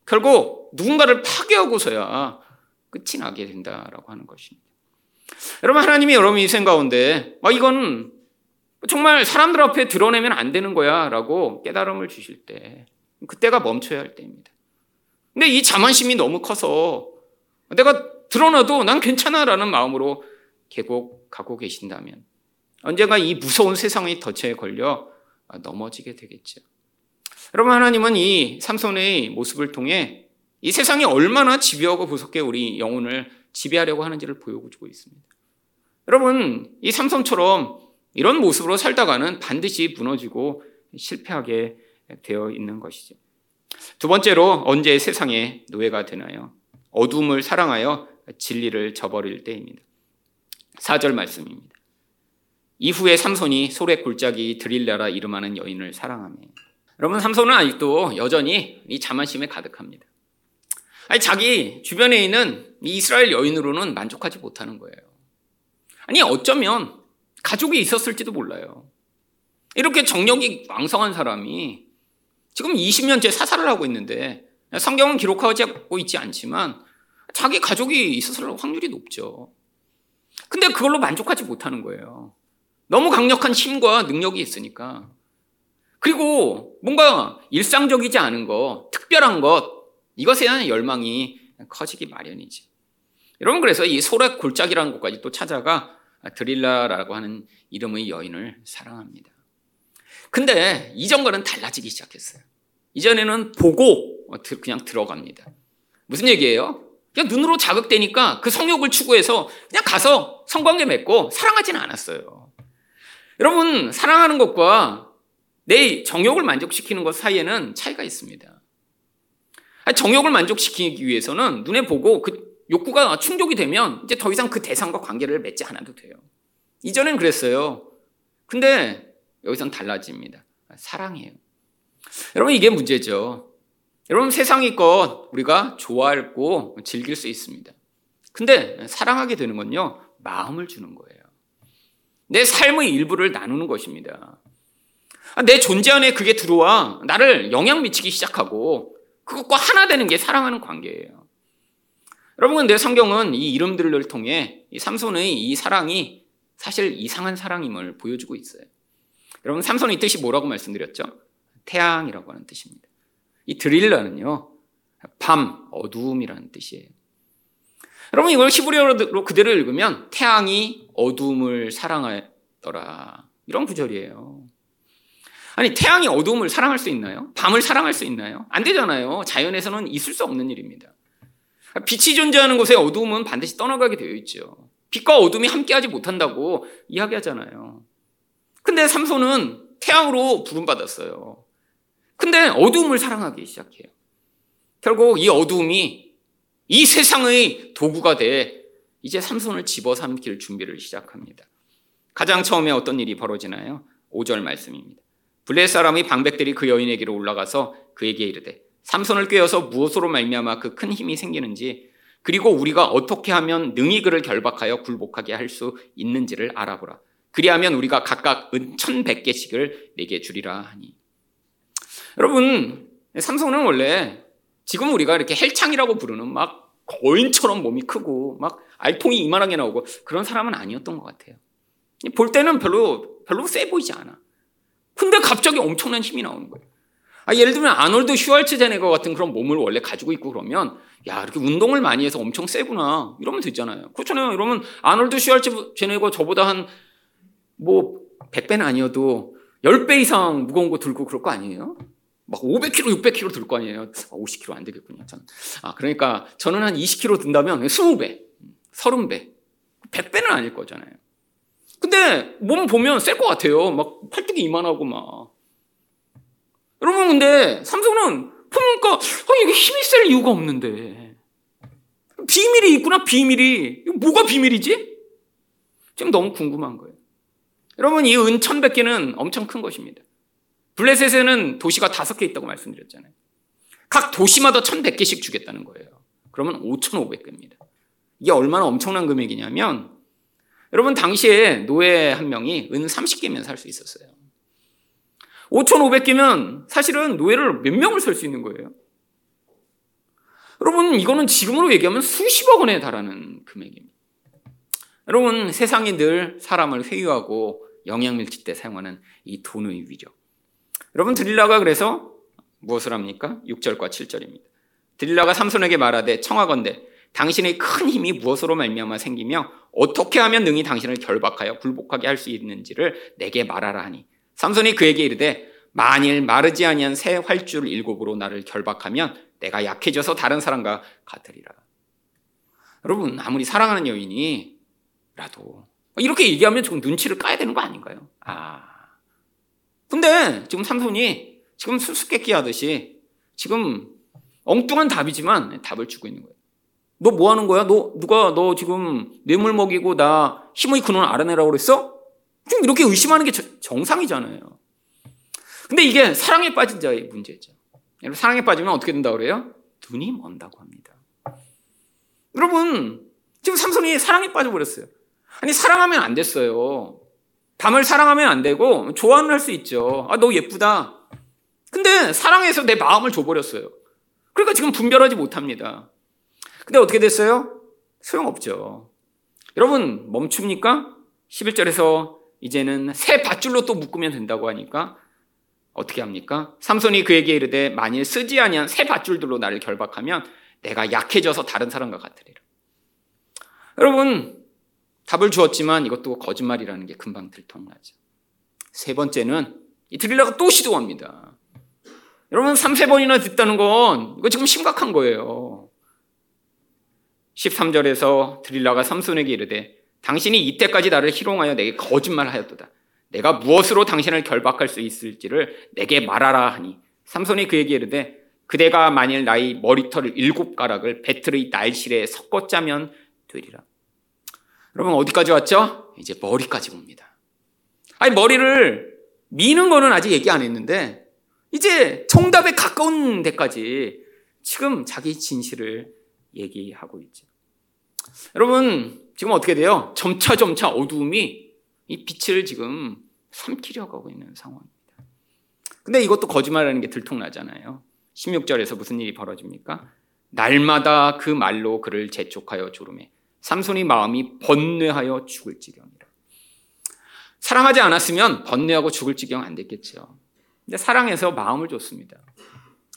Speaker 1: 결국 누군가를 파괴하고서야 끝이 나게 된다라고 하는 것입니다. 여러분 하나님이 여러분 인생 가운데 아, 이건 정말 사람들 앞에 드러내면 안 되는 거야 라고 깨달음을 주실 때 그때가 멈춰야 할 때입니다. 근데 이 자만심이 너무 커서 내가 드러나도 난 괜찮아라는 마음으로 계곡 가고 계신다면 언젠가 이 무서운 세상의 덫에 걸려 넘어지게 되겠죠. 여러분 하나님은 이 삼손의 모습을 통해 이 세상이 얼마나 집요하고 무섭게 우리 영혼을 지배하려고 하는지를 보여주고 있습니다. 여러분 이 삼손처럼 이런 모습으로 살다가는 반드시 무너지고 실패하게 되어 있는 것이죠. 두 번째로 언제 세상의 노예가 되나요? 어둠을 사랑하여 진리를 저버릴 때입니다. 4절 말씀입니다. 이후에 삼손이 소래 골짜기 드릴라라 이름하는 여인을 사랑하며 여러분 삼손은 아직도 여전히 이 자만심에 가득합니다. 아니 자기 주변에 있는 이스라엘 여인으로는 만족하지 못하는 거예요. 아니 어쩌면 가족이 있었을지도 몰라요. 이렇게 정력이 왕성한 사람이 지금 20년째 사살을 하고 있는데 성경은 기록하고 있지 않지만 자기 가족이 있었을 확률이 높죠. 근데 그걸로 만족하지 못하는 거예요. 너무 강력한 힘과 능력이 있으니까. 그리고 뭔가 일상적이지 않은 것, 특별한 것, 이것에 대한 열망이 커지기 마련이지. 여러분, 그래서 이 소라 골짜기라는 곳까지 또 찾아가 드릴라라고 하는 이름의 여인을 사랑합니다. 근데 이전과는 달라지기 시작했어요. 이전에는 보고 그냥 들어갑니다. 무슨 얘기예요? 그냥 눈으로 자극되니까 그 성욕을 추구해서 그냥 가서 성관계 맺고 사랑하지는 않았어요. 여러분, 사랑하는 것과 내 정욕을 만족시키는 것 사이에는 차이가 있습니다. 정욕을 만족시키기 위해서는 눈에 보고 그 욕구가 충족이 되면 이제 더 이상 그 대상과 관계를 맺지 않아도 돼요. 이전엔 그랬어요. 근데 여기선 달라집니다. 사랑이에요. 여러분, 이게 문제죠. 여러분, 세상의 것 우리가 좋아하고 즐길 수 있습니다. 근데 사랑하게 되는 건요, 마음을 주는 거예요. 내 삶의 일부를 나누는 것입니다. 아, 내 존재 안에 그게 들어와 나를 영향 미치기 시작하고 그것과 하나 되는 게 사랑하는 관계예요. 여러분, 근데 성경은 이 이름들을 통해 이 삼손의 이 사랑이 사실 이상한 사랑임을 보여주고 있어요. 여러분, 삼손의 뜻이 뭐라고 말씀드렸죠? 태양이라고 하는 뜻입니다. 이 드릴라는요, 밤, 어두움이라는 뜻이에요. 여러분, 이걸 히브리어로 그대로 읽으면 태양이 어두움을 사랑하더라. 이런 구절이에요. 아니, 태양이 어두움을 사랑할 수 있나요? 밤을 사랑할 수 있나요? 안 되잖아요. 자연에서는 있을 수 없는 일입니다. 빛이 존재하는 곳에 어두움은 반드시 떠나가게 되어 있죠. 빛과 어둠이 함께하지 못한다고 이야기하잖아요. 근데 삼손은 태양으로 부름받았어요. 근데 어두움을 사랑하기 시작해요. 결국 이 어두움이 이 세상의 도구가 돼 이제 삼손을 집어삼킬 준비를 시작합니다. 가장 처음에 어떤 일이 벌어지나요? 5절 말씀입니다. 블레 사람의 방백들이 그 여인에게로 올라가서 그에게 이르되 삼손을 꿰어서 무엇으로 말미암아 그 큰 힘이 생기는지 그리고 우리가 어떻게 하면 능히 그를 결박하여 굴복하게 할 수 있는지를 알아보라. 그리하면 우리가 각각 은 천백 개씩을 내게 주리라 하니. 여러분, 삼손은 원래 지금 우리가 이렇게 헬창이라고 부르는 막 거인처럼 몸이 크고 막 알통이 이만하게 나오고 그런 사람은 아니었던 것 같아요. 볼 때는 별로 별로 세 보이지 않아. 근데 갑자기 엄청난 힘이 나오는 거예요. 아, 예를 들면 아놀드 슈왈츠제네거 같은 그런 몸을 원래 가지고 있고 그러면 야 이렇게 운동을 많이 해서 엄청 세구나 이러면 되잖아요. 그렇잖아요. 이러면 아놀드 슈왈츠제네거 저보다 한 뭐 100배는 아니어도 10배 이상 무거운 거 들고 그럴 거 아니에요? 막 500kg, 600kg 들 거 아니에요? 50kg 안 되겠군요. 저는. 아, 그러니까 저는 한 20kg 든다면 20배, 30배, 100배는 아닐 거잖아요. 근데 몸 보면 셀 것 같아요. 막 팔뚝이 이만하고 막. 여러분 근데 삼성은 보니까 아, 이게 힘이 셀 이유가 없는데 비밀이 있구나 비밀이 뭐가 비밀이지? 지금 너무 궁금한 거예요. 여러분 이 은 천백 개는 엄청 큰 것입니다. 블레셋에는 도시가 다섯 개 있다고 말씀드렸잖아요. 각 도시마다 천백 개씩 주겠다는 거예요. 그러면 오천오백 개입니다. 이게 얼마나 엄청난 금액이냐면 여러분 당시에 노예 한 명이 은 30개면 살 수 있었어요. 5,500개면 사실은 노예를 몇 명을 살 수 있는 거예요. 여러분, 이거는 지금으로 얘기하면 수십억 원에 달하는 금액입니다. 여러분, 세상이 늘 사람을 회유하고 영향 밀칠 때 사용하는 이 돈의 위력. 여러분, 드릴라가 그래서 무엇을 합니까? 6절과 7절입니다. 드릴라가 삼손에게 말하되 청하건대 당신의 큰 힘이 무엇으로 말미암아 생기며 어떻게 하면 능히 당신을 결박하여 굴복하게 할 수 있는지를 내게 말하라 하니 삼손이 그에게 이르되 만일 마르지 아니한 새 활줄 일곱으로 나를 결박하면 내가 약해져서 다른 사람과 같으리라. 여러분 아무리 사랑하는 여인이라도 이렇게 얘기하면 조금 눈치를 까야 되는 거 아닌가요? 아. 근데 지금 삼손이 지금 수수께끼 하듯이 지금 엉뚱한 답이지만 답을 주고 있는 거예요. 너 뭐 하는 거야? 너 누가 너 지금 뇌물 먹이고 나 힘의 근원 알아내라고 그랬어? 좀 이렇게 의심하는 게 정상이잖아요. 근데 이게 사랑에 빠진 자의 문제죠. 여러분 사랑에 빠지면 어떻게 된다 그래요? 눈이 먼다고 합니다. 여러분 지금 삼손이 사랑에 빠져버렸어요. 아니 사랑하면 안 됐어요. 밤을 사랑하면 안 되고 좋아는 할 수 있죠. 아 너 예쁘다. 근데 사랑해서 내 마음을 줘버렸어요. 그러니까 지금 분별하지 못합니다. 근데 어떻게 됐어요? 소용없죠. 여러분 멈춥니까? 11절에서 이제는 새 밧줄로 또 묶으면 된다고 하니까 어떻게 합니까? 삼손이 그에게 이르되 만일 쓰지 아니한 새 밧줄들로 나를 결박하면 내가 약해져서 다른 사람과 같으리라. 여러분 답을 주었지만 이것도 거짓말이라는 게 금방 들통나죠. 세 번째는 이 드릴라가 또 시도합니다. 여러분 3, 세 번이나 듣다는 건 이거 지금 심각한 거예요. 13절에서 드릴라가 삼손에게 이르되 당신이 이때까지 나를 희롱하여 내게 거짓말하였도다. 내가 무엇으로 당신을 결박할 수 있을지를 내게 말하라 하니 삼손이 그에게 이르되 그대가 만일 나의 머리털을 일곱 가락을 배틀의 날실에 섞어 짜면 되리라. 여러분 어디까지 왔죠? 이제 머리까지 옵니다. 아니 머리를 미는 거는 아직 얘기 안 했는데 이제 정답에 가까운 데까지 지금 자기 진실을 얘기하고 있죠. 여러분 지금 어떻게 돼요? 점차 점차 어두움이 이 빛을 지금 삼키려고 하고 있는 상황입니다. 근데 이것도 거짓말하는 게 들통나잖아요. 16절에서 무슨 일이 벌어집니까? 날마다 그 말로 그를 재촉하여 조름해 삼손이 마음이 번뇌하여 죽을 지경이라. 사랑하지 않았으면 번뇌하고 죽을 지경 안 됐겠죠. 근데 사랑해서 마음을 줬습니다.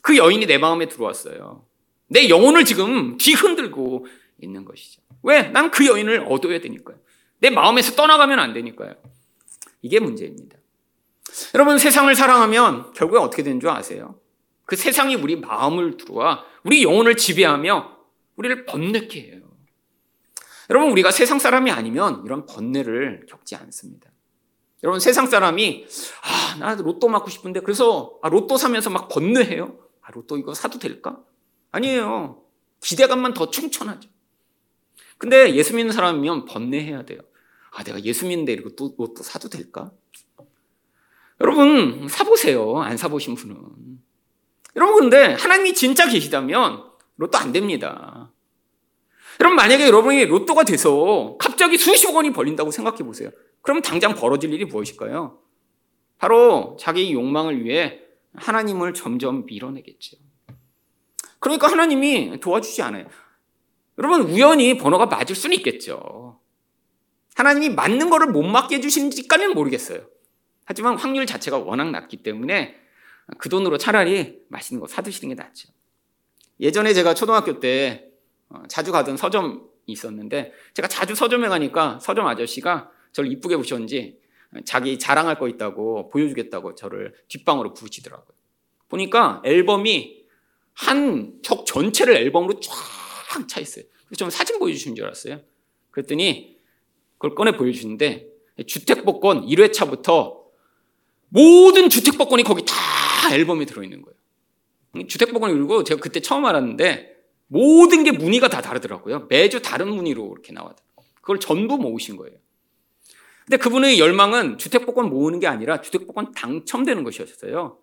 Speaker 1: 그 여인이 내 마음에 들어왔어요. 내 영혼을 지금 뒤흔들고 있는 것이죠. 왜? 난 그 여인을 얻어야 되니까요. 내 마음에서 떠나가면 안 되니까요. 이게 문제입니다. 여러분 세상을 사랑하면 결국에 어떻게 되는 줄 아세요? 그 세상이 우리 마음을 들어와 우리 영혼을 지배하며 우리를 번뇌케 해요. 여러분 우리가 세상 사람이 아니면 이런 번뇌를 겪지 않습니다. 여러분 세상 사람이 아, 나 로또 맞고 싶은데 그래서 아, 로또 사면서 막 번뇌해요. 아, 로또 이거 사도 될까? 아니에요. 기대감만 더 충천하죠. 근데 예수 믿는 사람이면 번뇌해야 돼요. 아, 내가 예수 믿는데 이거 또 로또 사도 될까? 여러분 사보세요. 안 사보신 분은. 여러분 근데 하나님이 진짜 계시다면 로또 안 됩니다. 여러분 만약에 여러분이 로또가 돼서 갑자기 수십억 원이 벌린다고 생각해 보세요. 그럼 당장 벌어질 일이 무엇일까요? 바로 자기 욕망을 위해 하나님을 점점 밀어내겠죠. 그러니까 하나님이 도와주지 않아요. 여러분 우연히 번호가 맞을 수는 있겠죠. 하나님이 맞는 거를 못 맞게 해주시는지까지는 모르겠어요. 하지만 확률 자체가 워낙 낮기 때문에 그 돈으로 차라리 맛있는 거 사드시는 게 낫죠. 예전에 제가 초등학교 때 어, 자주 가던 서점이 있었는데 제가 자주 서점에 가니까 서점 아저씨가 저를 이쁘게 보셨는지 자기 자랑할 거 있다고 보여주겠다고 저를 뒷방으로 부르시더라고요. 보니까 앨범이 한벽 전체를 앨범으로 쫙 차 있어요. 그래서 좀 사진 보여주시는 줄 알았어요. 그랬더니 그걸 꺼내 보여주는데 주택복권 1회차부터 모든 주택복권이 거기 다 앨범에 들어있는 거예요. 주택복권이 그리고 제가 그때 처음 알았는데 모든 게 무늬가 다 다르더라고요. 매주 다른 무늬로 이렇게 나와요. 그걸 전부 모으신 거예요. 근데 그분의 열망은 주택복권 모으는 게 아니라 주택복권 당첨되는 것이었어요.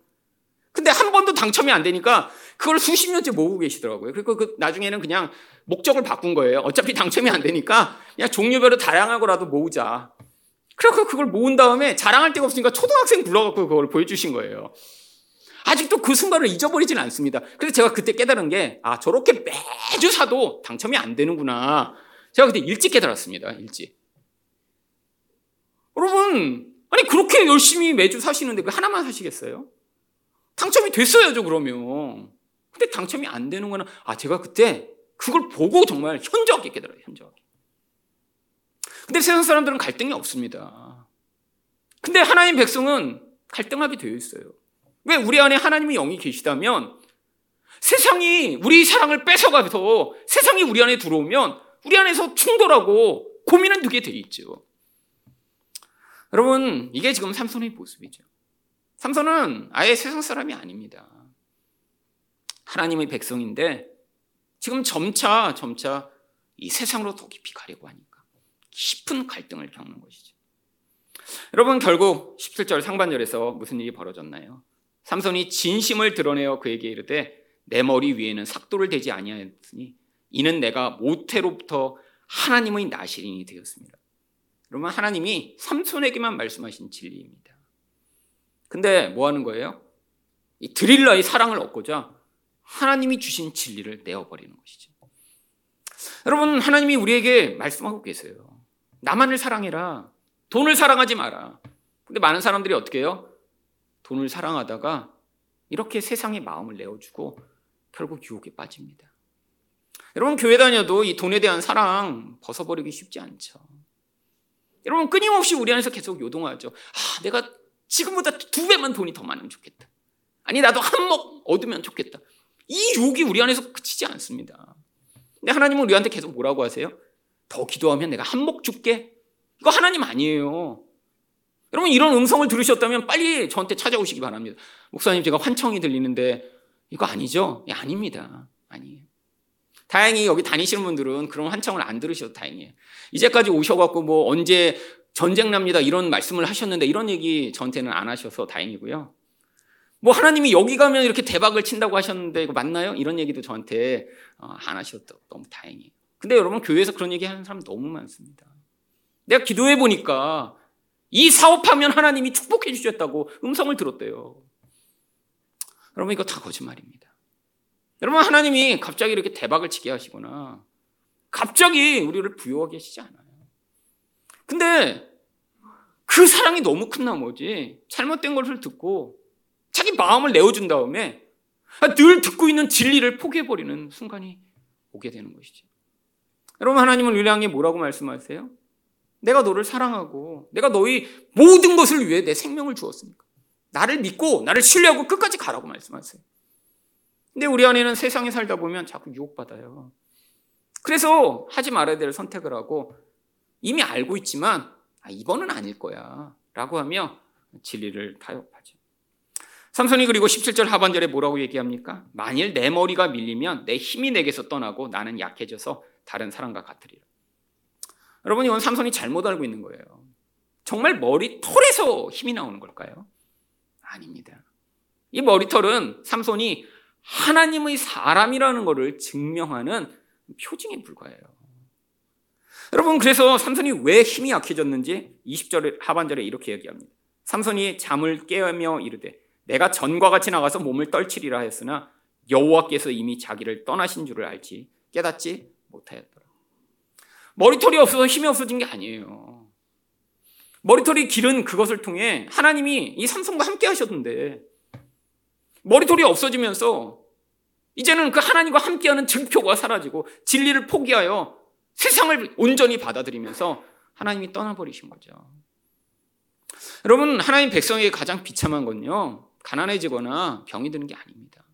Speaker 1: 근데 한 번도 당첨이 안 되니까 그걸 수십 년째 모으고 계시더라고요. 그리고 그 나중에는 그냥 목적을 바꾼 거예요. 어차피 당첨이 안 되니까 그냥 종류별로 다양하고라도 모으자. 그래서 그걸 모은 다음에 자랑할 데가 없으니까 초등학생 불러갖고 그걸 보여주신 거예요. 아직도 그 순간을 잊어버리지는 않습니다. 그래서 제가 그때 깨달은 게, 아, 저렇게 매주 사도 당첨이 안 되는구나. 제가 그때 일찍 깨달았습니다. 일찍. 여러분, 아니, 그렇게 열심히 매주 사시는데 그 하나만 사시겠어요? 당첨이 됐어야죠, 그러면. 근데 당첨이 안 되는 거는, 아, 제가 그때 그걸 보고 정말 현저하게 깨달아요, 현저하게. 근데 세상 사람들은 갈등이 없습니다. 근데 하나님 백성은 갈등하게 되어 있어요. 왜 우리 안에 하나님의 영이 계시다면 세상이 우리 사랑을 뺏어가서 세상이 우리 안에 들어오면 우리 안에서 충돌하고 고민은 두게 돼 있죠. 여러분, 이게 지금 삼손의 모습이죠. 삼손은 아예 세상 사람이 아닙니다. 하나님의 백성인데 지금 점차 점차 이 세상으로 더 깊이 가려고 하니까 깊은 갈등을 겪는 것이죠. 여러분 결국 17절 상반절에서 무슨 일이 벌어졌나요? 삼손이 진심을 드러내어 그에게 이르되 내 머리 위에는 삭도를 대지 아니하였으니 이는 내가 모태로부터 하나님의 나시린이 되었습니다. 그러면 하나님이 삼손에게만 말씀하신 진리입니다. 근데 뭐 하는 거예요? 이 드릴라의 사랑을 얻고자 하나님이 주신 진리를 내어버리는 것이죠. 여러분, 하나님이 우리에게 말씀하고 계세요. 나만을 사랑해라. 돈을 사랑하지 마라. 근데 많은 사람들이 어떻게 해요? 돈을 사랑하다가 이렇게 세상에 마음을 내어주고 결국 유혹에 빠집니다. 여러분, 교회 다녀도 이 돈에 대한 사랑 벗어버리기 쉽지 않죠. 여러분, 끊임없이 우리 안에서 계속 요동하죠. 아, 내가 지금보다 두 배만 돈이 더 많으면 좋겠다. 아니, 나도 한몫 얻으면 좋겠다. 이 유혹이 우리 안에서 그치지 않습니다. 근데 하나님은 우리한테 계속 뭐라고 하세요? 더 기도하면 내가 한몫 줄게. 이거 하나님 아니에요. 여러분 이런 음성을 들으셨다면 빨리 저한테 찾아오시기 바랍니다. 목사님 제가 환청이 들리는데 이거 아니죠? 예, 아닙니다. 아니에요. 다행히 여기 다니시는 분들은 그런 환청을 안 들으셔도 다행이에요. 이제까지 오셔갖고 뭐 언제 전쟁 납니다 이런 말씀을 하셨는데 이런 얘기 저한테는 안 하셔서 다행이고요. 뭐 하나님이 여기 가면 이렇게 대박을 친다고 하셨는데 이거 맞나요? 이런 얘기도 저한테 어, 안 하셔도 너무 다행이에요. 근데 여러분 교회에서 그런 얘기 하는 사람 너무 많습니다. 내가 기도해 보니까 이 사업하면 하나님이 축복해 주셨다고 음성을 들었대요. 여러분 이거 다 거짓말입니다. 여러분 하나님이 갑자기 이렇게 대박을 치게 하시거나 갑자기 우리를 부여하게 하시지 않아요. 근데 그 사랑이 너무 큰 나머지 잘못된 것을 듣고 자기 마음을 내어준 다음에 늘 듣고 있는 진리를 포기해버리는 순간이 오게 되는 것이죠. 여러분, 하나님은 향해 뭐라고 말씀하세요? 내가 너를 사랑하고 내가 너희 모든 것을 위해 내 생명을 주었으니까. 나를 믿고 나를 신뢰하고 끝까지 가라고 말씀하세요. 근데 우리 안에는 세상에 살다 보면 자꾸 유혹받아요. 그래서 하지 말아야 될 선택을 하고 이미 알고 있지만 아, 이번은 아닐 거야 라고 하며 진리를 타협하죠. 삼손이 그리고 17절 하반절에 뭐라고 얘기합니까? 만일 내 머리가 밀리면 내 힘이 내게서 떠나고 나는 약해져서 다른 사람과 같으리라. 여러분 이건 삼손이 잘못 알고 있는 거예요. 정말 머리털에서 힘이 나오는 걸까요? 아닙니다. 이 머리털은 삼손이 하나님의 사람이라는 것을 증명하는 표징에 불과해요. 여러분 그래서 삼손이 왜 힘이 약해졌는지 20절 하반절에 이렇게 얘기합니다. 삼손이 잠을 깨며 이르되 내가 전과 같이 나가서 몸을 떨치리라 했으나 여호와께서 이미 자기를 떠나신 줄을 알지 깨닫지 못하였더라. 머리털이 없어서 힘이 없어진 게 아니에요. 머리털이 기른 그것을 통해 하나님이 이 삼손과 함께 하셨는데 머리털이 없어지면서 이제는 그 하나님과 함께하는 증표가 사라지고 진리를 포기하여 세상을 온전히 받아들이면서 하나님이 떠나버리신 거죠. 여러분, 하나님 백성에게 가장 비참한 건요, 가난해지거나 병이 드는 게 아닙니다.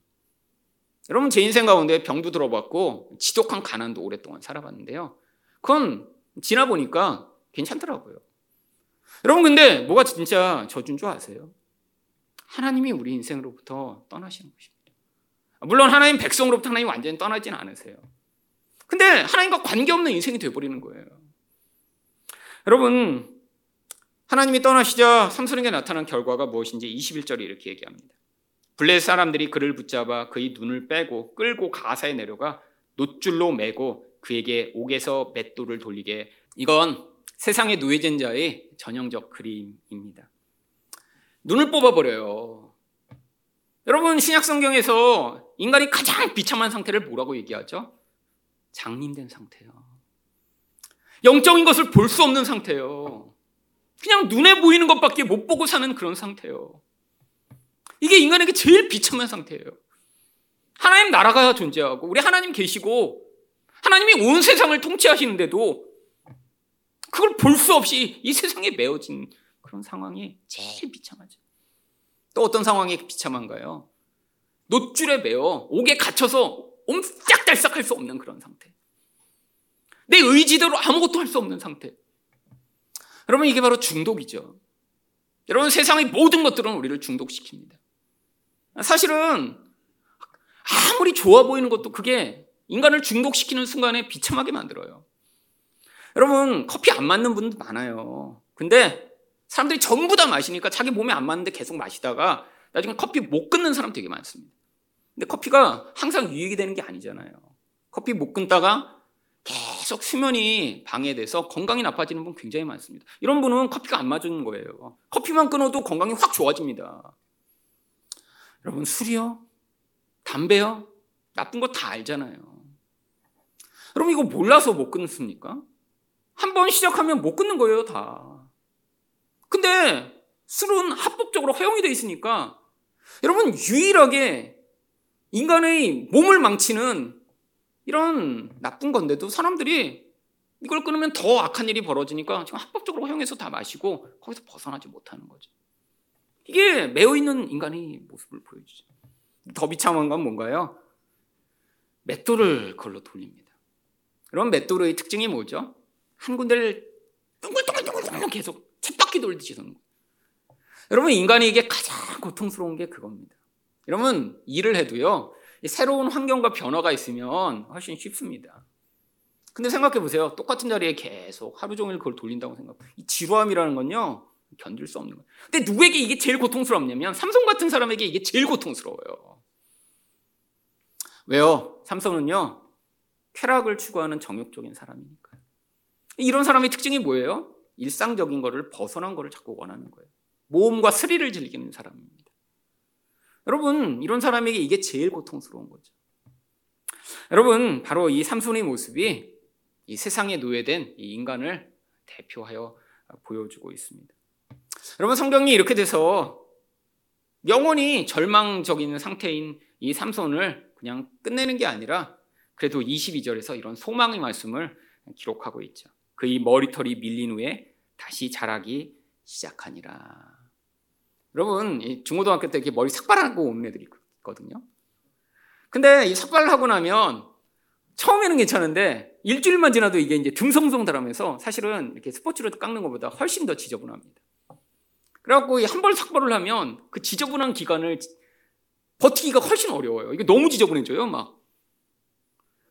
Speaker 1: 여러분 제 인생 가운데 병도 들어봤고 지독한 가난도 오랫동안 살아봤는데요. 그건 지나 보니까 괜찮더라고요. 여러분 근데 뭐가 진짜 저준 줄 아세요? 하나님이 우리 인생으로부터 떠나시는 것입니다. 물론 하나님 백성으로부터 하나님 완전히 떠나지는 않으세요. 근데 하나님과 관계없는 인생이 되어버리는 거예요. 여러분 하나님이 떠나시자 삼손에게 나타난 결과가 무엇인지 21절에 이렇게 얘기합니다. 블레 사람들이 그를 붙잡아 그의 눈을 빼고 끌고 가사에 내려가 노줄로 매고 그에게 옥에서 맷돌을 돌리게 이건 세상의 노예된 자의 전형적 그림입니다. 눈을 뽑아버려요. 여러분 신약 성경에서 인간이 가장 비참한 상태를 뭐라고 얘기하죠? 장님된 상태요. 영적인 것을 볼 수 없는 상태요. 그냥 눈에 보이는 것밖에 못 보고 사는 그런 상태예요. 이게 인간에게 제일 비참한 상태예요. 하나님 나라가 존재하고 우리 하나님 계시고 하나님이 온 세상을 통치하시는데도 그걸 볼 수 없이 이 세상에 메어진 그런 상황이 제일 비참하죠. 또 어떤 상황이 비참한가요? 노줄에 매어 옥에 갇혀서 옴짝달싹 할 수 없는 그런 상태. 내 의지대로 아무것도 할 수 없는 상태. 여러분 이게 바로 중독이죠. 여러분 세상의 모든 것들은 우리를 중독시킵니다. 사실은 아무리 좋아 보이는 것도 그게 인간을 중독시키는 순간에 비참하게 만들어요. 여러분 커피 안 맞는 분도 많아요. 근데 사람들이 전부 다 마시니까 자기 몸에 안 맞는데 계속 마시다가 나중에 커피 못 끊는 사람 되게 많습니다. 근데 커피가 항상 유익이 되는 게 아니잖아요. 커피 못 끊다가 계속 수면이 방해돼서 건강이 나빠지는 분 굉장히 많습니다. 이런 분은 커피가 안 맞는 거예요. 커피만 끊어도 건강이 확 좋아집니다. 여러분 술이요? 담배요? 나쁜 거 다 알잖아요. 여러분 이거 몰라서 못 끊습니까? 한 번 시작하면 못 끊는 거예요, 다. 근데 술은 합법적으로 허용이 되어 있으니까 여러분 유일하게 인간의 몸을 망치는 이런 나쁜 건데도 사람들이 이걸 끊으면 더 악한 일이 벌어지니까 지금 합법적으로 허용해서 다 마시고 거기서 벗어나지 못하는 거죠. 이게 매여 있는 인간의 모습을 보여주죠. 더 비참한 건 뭔가요? 맷돌을 걸로 돌립니다. 그럼 맷돌의 특징이 뭐죠? 한 군데를 둥글둥글둥글 계속 쳇바퀴 돌듯이 도는 거예요. 여러분 인간이 이게 가장 고통스러운 게 그겁니다. 여러분 일을 해도요 새로운 환경과 변화가 있으면 훨씬 쉽습니다. 근데 생각해 보세요. 똑같은 자리에 계속 하루 종일 그걸 돌린다고 생각. 이 지루함이라는 건요 견딜 수 없는 거예요. 근데 누구에게 이게 제일 고통스럽냐면 삼성 같은 사람에게 이게 제일 고통스러워요. 왜요? 삼성은요 쾌락을 추구하는 정욕적인 사람이니까요. 이런 사람의 특징이 뭐예요? 일상적인 거를 벗어난 거를 자꾸 원하는 거예요. 모험과 스릴을 즐기는 사람입니다. 여러분, 이런 사람에게 이게 제일 고통스러운 거죠. 여러분, 바로 이 삼손의 모습이 이 세상에 노예된 이 인간을 대표하여 보여주고 있습니다. 여러분, 성경이 이렇게 돼서 영원히 절망적인 상태인 이 삼손을 그냥 끝내는 게 아니라 그래도 22절에서 이런 소망의 말씀을 기록하고 있죠. 그의 머리털이 밀린 후에 다시 자라기 시작하니라. 여러분, 중고등학교 때 이렇게 머리 삭발하고 온 애들이 있거든요. 근데 이 삭발을 하고 나면 처음에는 괜찮은데 일주일만 지나도 이게 이제 듬성성 달하면서 사실은 이렇게 스포츠로 깎는 것보다 훨씬 더 지저분합니다. 그래갖고 한 번 삭발을 하면 그 지저분한 기간을 버티기가 훨씬 어려워요. 이게 너무 지저분해져요, 막.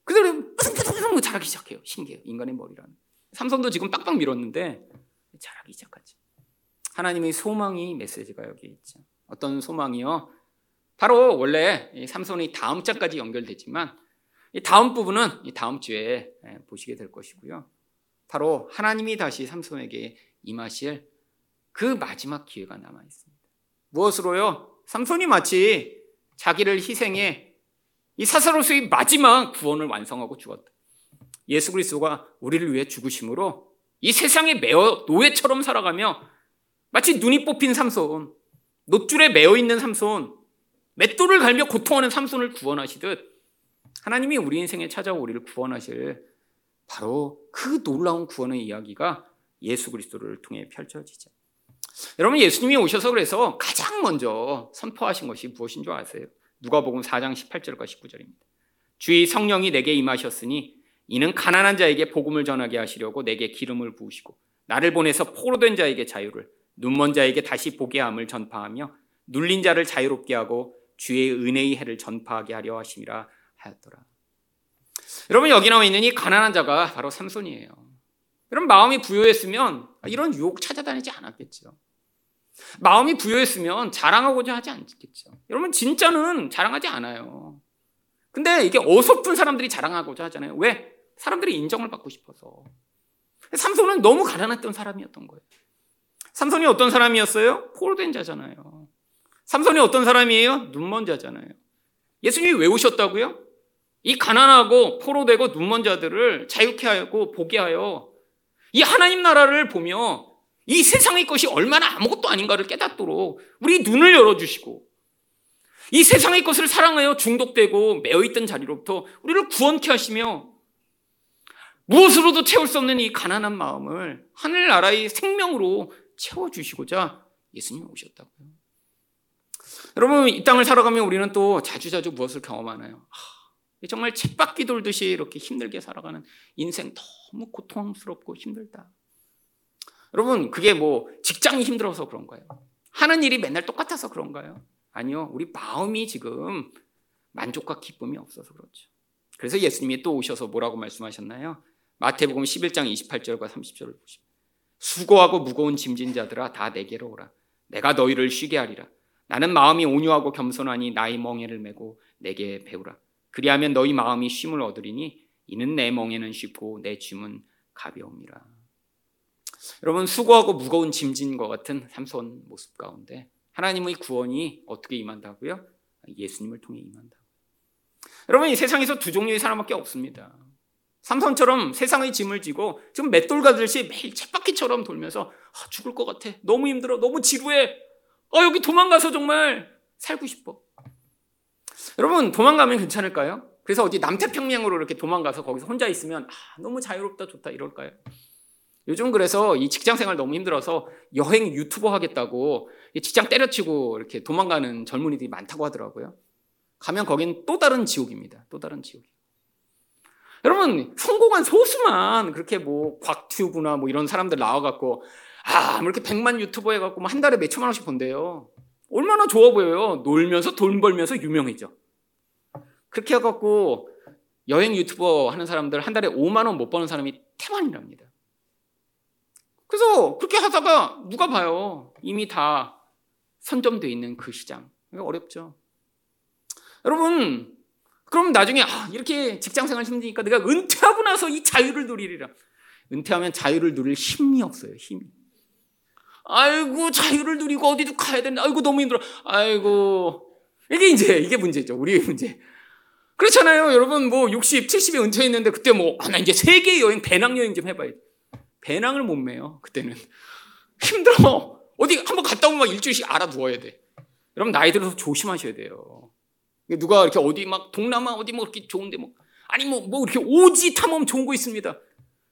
Speaker 1: 그대로 뿌승뿌승 자라기 시작해요. 신기해요. 인간의 머리라는. 삼손도 지금 빡빡 밀었는데 자라기 시작하지. 하나님의 소망이 메시지가 여기 있죠. 어떤 소망이요? 바로 원래 삼손이 다음 장까지 연결되지만 이 다음 부분은 이 다음 주에 예, 보시게 될 것이고요. 바로 하나님이 다시 삼손에게 임하실 그 마지막 기회가 남아 있습니다. 무엇으로요? 삼손이 마치 자기를 희생해 이 사사로스의 마지막 구원을 완성하고 죽었다. 예수 그리스도가 우리를 위해 죽으심으로 이 세상에 매어 노예처럼 살아가며 마치 눈이 뽑힌 삼손, 노줄에 매어 있는 삼손, 맷돌을 갈며 고통하는 삼손을 구원하시듯 하나님이 우리 인생에 찾아오 우리를 구원하실 바로 그 놀라운 구원의 이야기가 예수 그리스도를 통해 펼쳐지죠. 여러분 예수님이 오셔서 그래서 가장 먼저 선포하신 것이 무엇인 줄 아세요? 누가복음 4장 18절과 19절입니다. 주의 성령이 내게 임하셨으니 이는 가난한 자에게 복음을 전하게 하시려고 내게 기름을 부으시고 나를 보내서 포로된 자에게 자유를 눈먼 자에게 다시 보게 함을 전파하며 눌린 자를 자유롭게 하고 주의 은혜의 해를 전파하게 하려 하심이라 하였더라. 여러분 여기 나와 있는 이 가난한 자가 바로 삼손이에요. 여러분 마음이 부여했으면 이런 유혹 찾아다니지 않았겠죠. 마음이 부여했으면 자랑하고자 하지 않겠죠. 여러분 진짜는 자랑하지 않아요. 근데 이게 어설픈 사람들이 자랑하고자 하잖아요. 왜? 사람들이 인정을 받고 싶어서. 삼손은 너무 가난했던 사람이었던 거예요. 삼손이 어떤 사람이었어요? 포로된 자잖아요. 삼손이 어떤 사람이에요? 눈먼 자잖아요. 예수님이 왜 오셨다고요? 이 가난하고 포로되고 눈먼 자들을 자유케 하고 보게 하여 이 하나님 나라를 보며 이 세상의 것이 얼마나 아무것도 아닌가를 깨닫도록 우리 눈을 열어주시고 이 세상의 것을 사랑하여 중독되고 매어있던 자리로부터 우리를 구원케 하시며 무엇으로도 채울 수 없는 이 가난한 마음을 하늘나라의 생명으로 채워주시고자 예수님이 오셨다고요. 여러분, 이 땅을 살아가면 우리는 또 자주자주 무엇을 경험하나요? 정말 쳇바퀴 돌듯이 이렇게 힘들게 살아가는 인생 너무 고통스럽고 힘들다. 여러분, 그게 뭐 직장이 힘들어서 그런 거예요. 하는 일이 맨날 똑같아서 그런가요? 아니요. 우리 마음이 지금 만족과 기쁨이 없어서 그렇죠. 그래서 예수님이 또 오셔서 뭐라고 말씀하셨나요? 마태복음 11장 28절과 30절을 보시면 수고하고 무거운 짐진 자들아 다 내게로 오라. 내가 너희를 쉬게 하리라. 나는 마음이 온유하고 겸손하니 나의 멍에를 메고 내게 배우라. 그리하면 너희 마음이 쉼을 얻으리니 이는 내 멍에는 쉽고 내 짐은 가벼움이라. 여러분 수고하고 무거운 짐진과 같은 삼손 모습 가운데 하나님의 구원이 어떻게 임한다고요? 예수님을 통해 임한다. 여러분 이 세상에서 두 종류의 사람밖에 없습니다. 삼손처럼 세상의 짐을 지고 지금 맷돌 가듯이 매일 쳇바퀴처럼 돌면서 아, 죽을 것 같아. 너무 힘들어. 너무 지루해. 아, 여기 도망가서 정말 살고 싶어. 여러분 도망가면 괜찮을까요? 그래서 어디 남태평양으로 이렇게 도망가서 거기서 혼자 있으면 아, 너무 자유롭다 좋다 이럴까요? 요즘 그래서 이 직장 생활 너무 힘들어서 여행 유튜버 하겠다고 직장 때려치고 이렇게 도망가는 젊은이들이 많다고 하더라고요. 가면 거긴 또 다른 지옥입니다. 또 다른 지옥. 여러분 성공한 소수만 그렇게 뭐 곽튜브나 뭐 이런 사람들 나와갖고 아, 뭐 이렇게 백만 유튜버 해갖고 뭐한 달에 몇 천만 원씩 번대요. 얼마나 좋아 보여요. 놀면서 돈 벌면서 유명해져. 그렇게 해갖고 여행 유튜버 하는 사람들 한 달에 5만 원 못 버는 사람이 태반이랍니다. 그래서 그렇게 하다가 누가 봐요. 이미 다 선점돼 있는 그 시장. 어렵죠. 여러분, 그럼 나중에 아, 이렇게 직장 생활 힘드니까 내가 은퇴하고 나서 이 자유를 누리리라. 은퇴하면 자유를 누릴 힘이 없어요. 힘이. 아이고 자유를 누리고 어디도 가야 되는데 아이고 너무 힘들어. 아이고 이게 이제 이게 문제죠. 우리의 문제. 그렇잖아요. 여러분 뭐 60, 70에 은퇴했는데 그때 뭐 아, 나 이제 세계 여행 배낭 여행 좀 해봐야 돼. 배낭을 못 매요. 그때는 [LAUGHS] 힘들어. 어디 한번 갔다 오면 막 일주일씩 알아 누워야 돼. 여러분 나이 들어서 조심하셔야 돼요. 누가 이렇게 어디 막 동남아 어디 뭐 이렇게 좋은데 뭐 아니 뭐뭐 이렇게 오지 탐험 좋은 거 있습니다.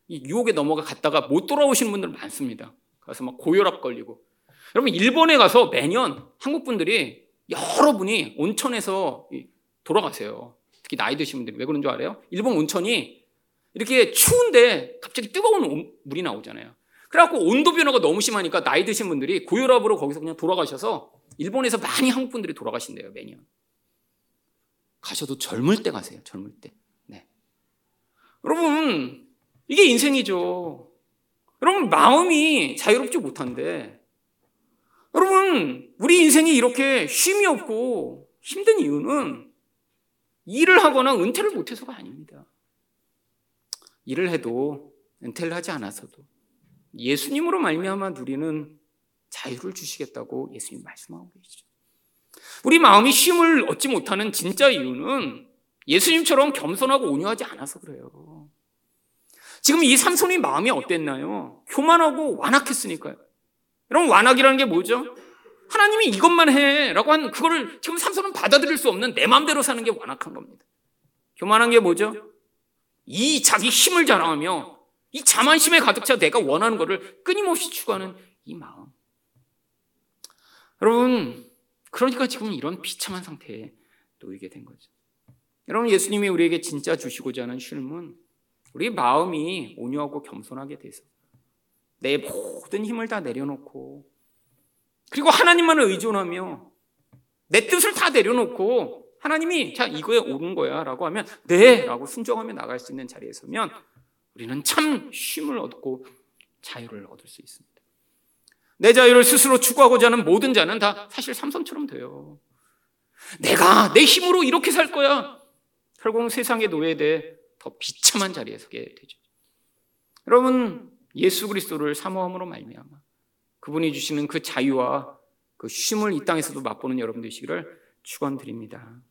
Speaker 1: 이 유혹에 넘어가 갔다가 못 돌아오시는 분들 많습니다. 가서 막 고혈압 걸리고. 여러분 일본에 가서 매년 한국 분들이 여러분이 온천에서 돌아가세요. 특히 나이 드신 분들이 왜 그런 줄 알아요? 일본 온천이 이렇게 추운데 갑자기 뜨거운 물이 나오잖아요. 그래갖고 온도 변화가 너무 심하니까 나이 드신 분들이 고혈압으로 거기서 그냥 돌아가셔서 일본에서 많이 한국 분들이 돌아가신대요 매년. 가셔도 젊을 때 가세요. 젊을 때. 네. 여러분 이게 인생이죠. 여러분 마음이 자유롭지 못한데 여러분 우리 인생이 이렇게 쉼이 없고 힘든 이유는 일을 하거나 은퇴를 못해서가 아닙니다. 일을 해도 은퇴를 하지 않아서도 예수님으로 말미암아 누리는 자유를 주시겠다고 예수님 말씀하고 계시죠. 우리 마음이 쉼을 얻지 못하는 진짜 이유는 예수님처럼 겸손하고 온유하지 않아서 그래요. 지금 이 삼손이 마음이 어땠나요? 교만하고 완악했으니까요. 여러분 완악이라는 게 뭐죠? 하나님이 이것만 해라고 한 그거를 지금 삼손은 받아들일 수 없는 내 마음대로 사는 게 완악한 겁니다. 교만한 게 뭐죠? 이 자기 힘을 자랑하며 이 자만심에 가득 차 내가 원하는 것을 끊임없이 추구하는 이 마음. 여러분, 그러니까 지금 이런 비참한 상태에 놓이게 된 거죠. 여러분, 예수님이 우리에게 진짜 주시고자 하는 쉼은 우리 마음이 온유하고 겸손하게 돼서 내 모든 힘을 다 내려놓고 그리고 하나님만을 의존하며 내 뜻을 다 내려놓고 하나님이 자 이거에 옳은 거야라고 하면 네라고 순종하며 나갈 수 있는 자리에 서면 우리는 참 쉼을 얻고 자유를 얻을 수 있습니다. 내 자유를 스스로 추구하고자 하는 모든 자는 다 사실 삼손처럼 돼요. 내가 내 힘으로 이렇게 살 거야. 결국은 세상의 노예돼 더 비참한 자리에 서게 되죠. 여러분 예수 그리스도를 사모함으로 말미암아 그분이 주시는 그 자유와 그 쉼을 이 땅에서도 맛보는 여러분 되시기를 축원드립니다.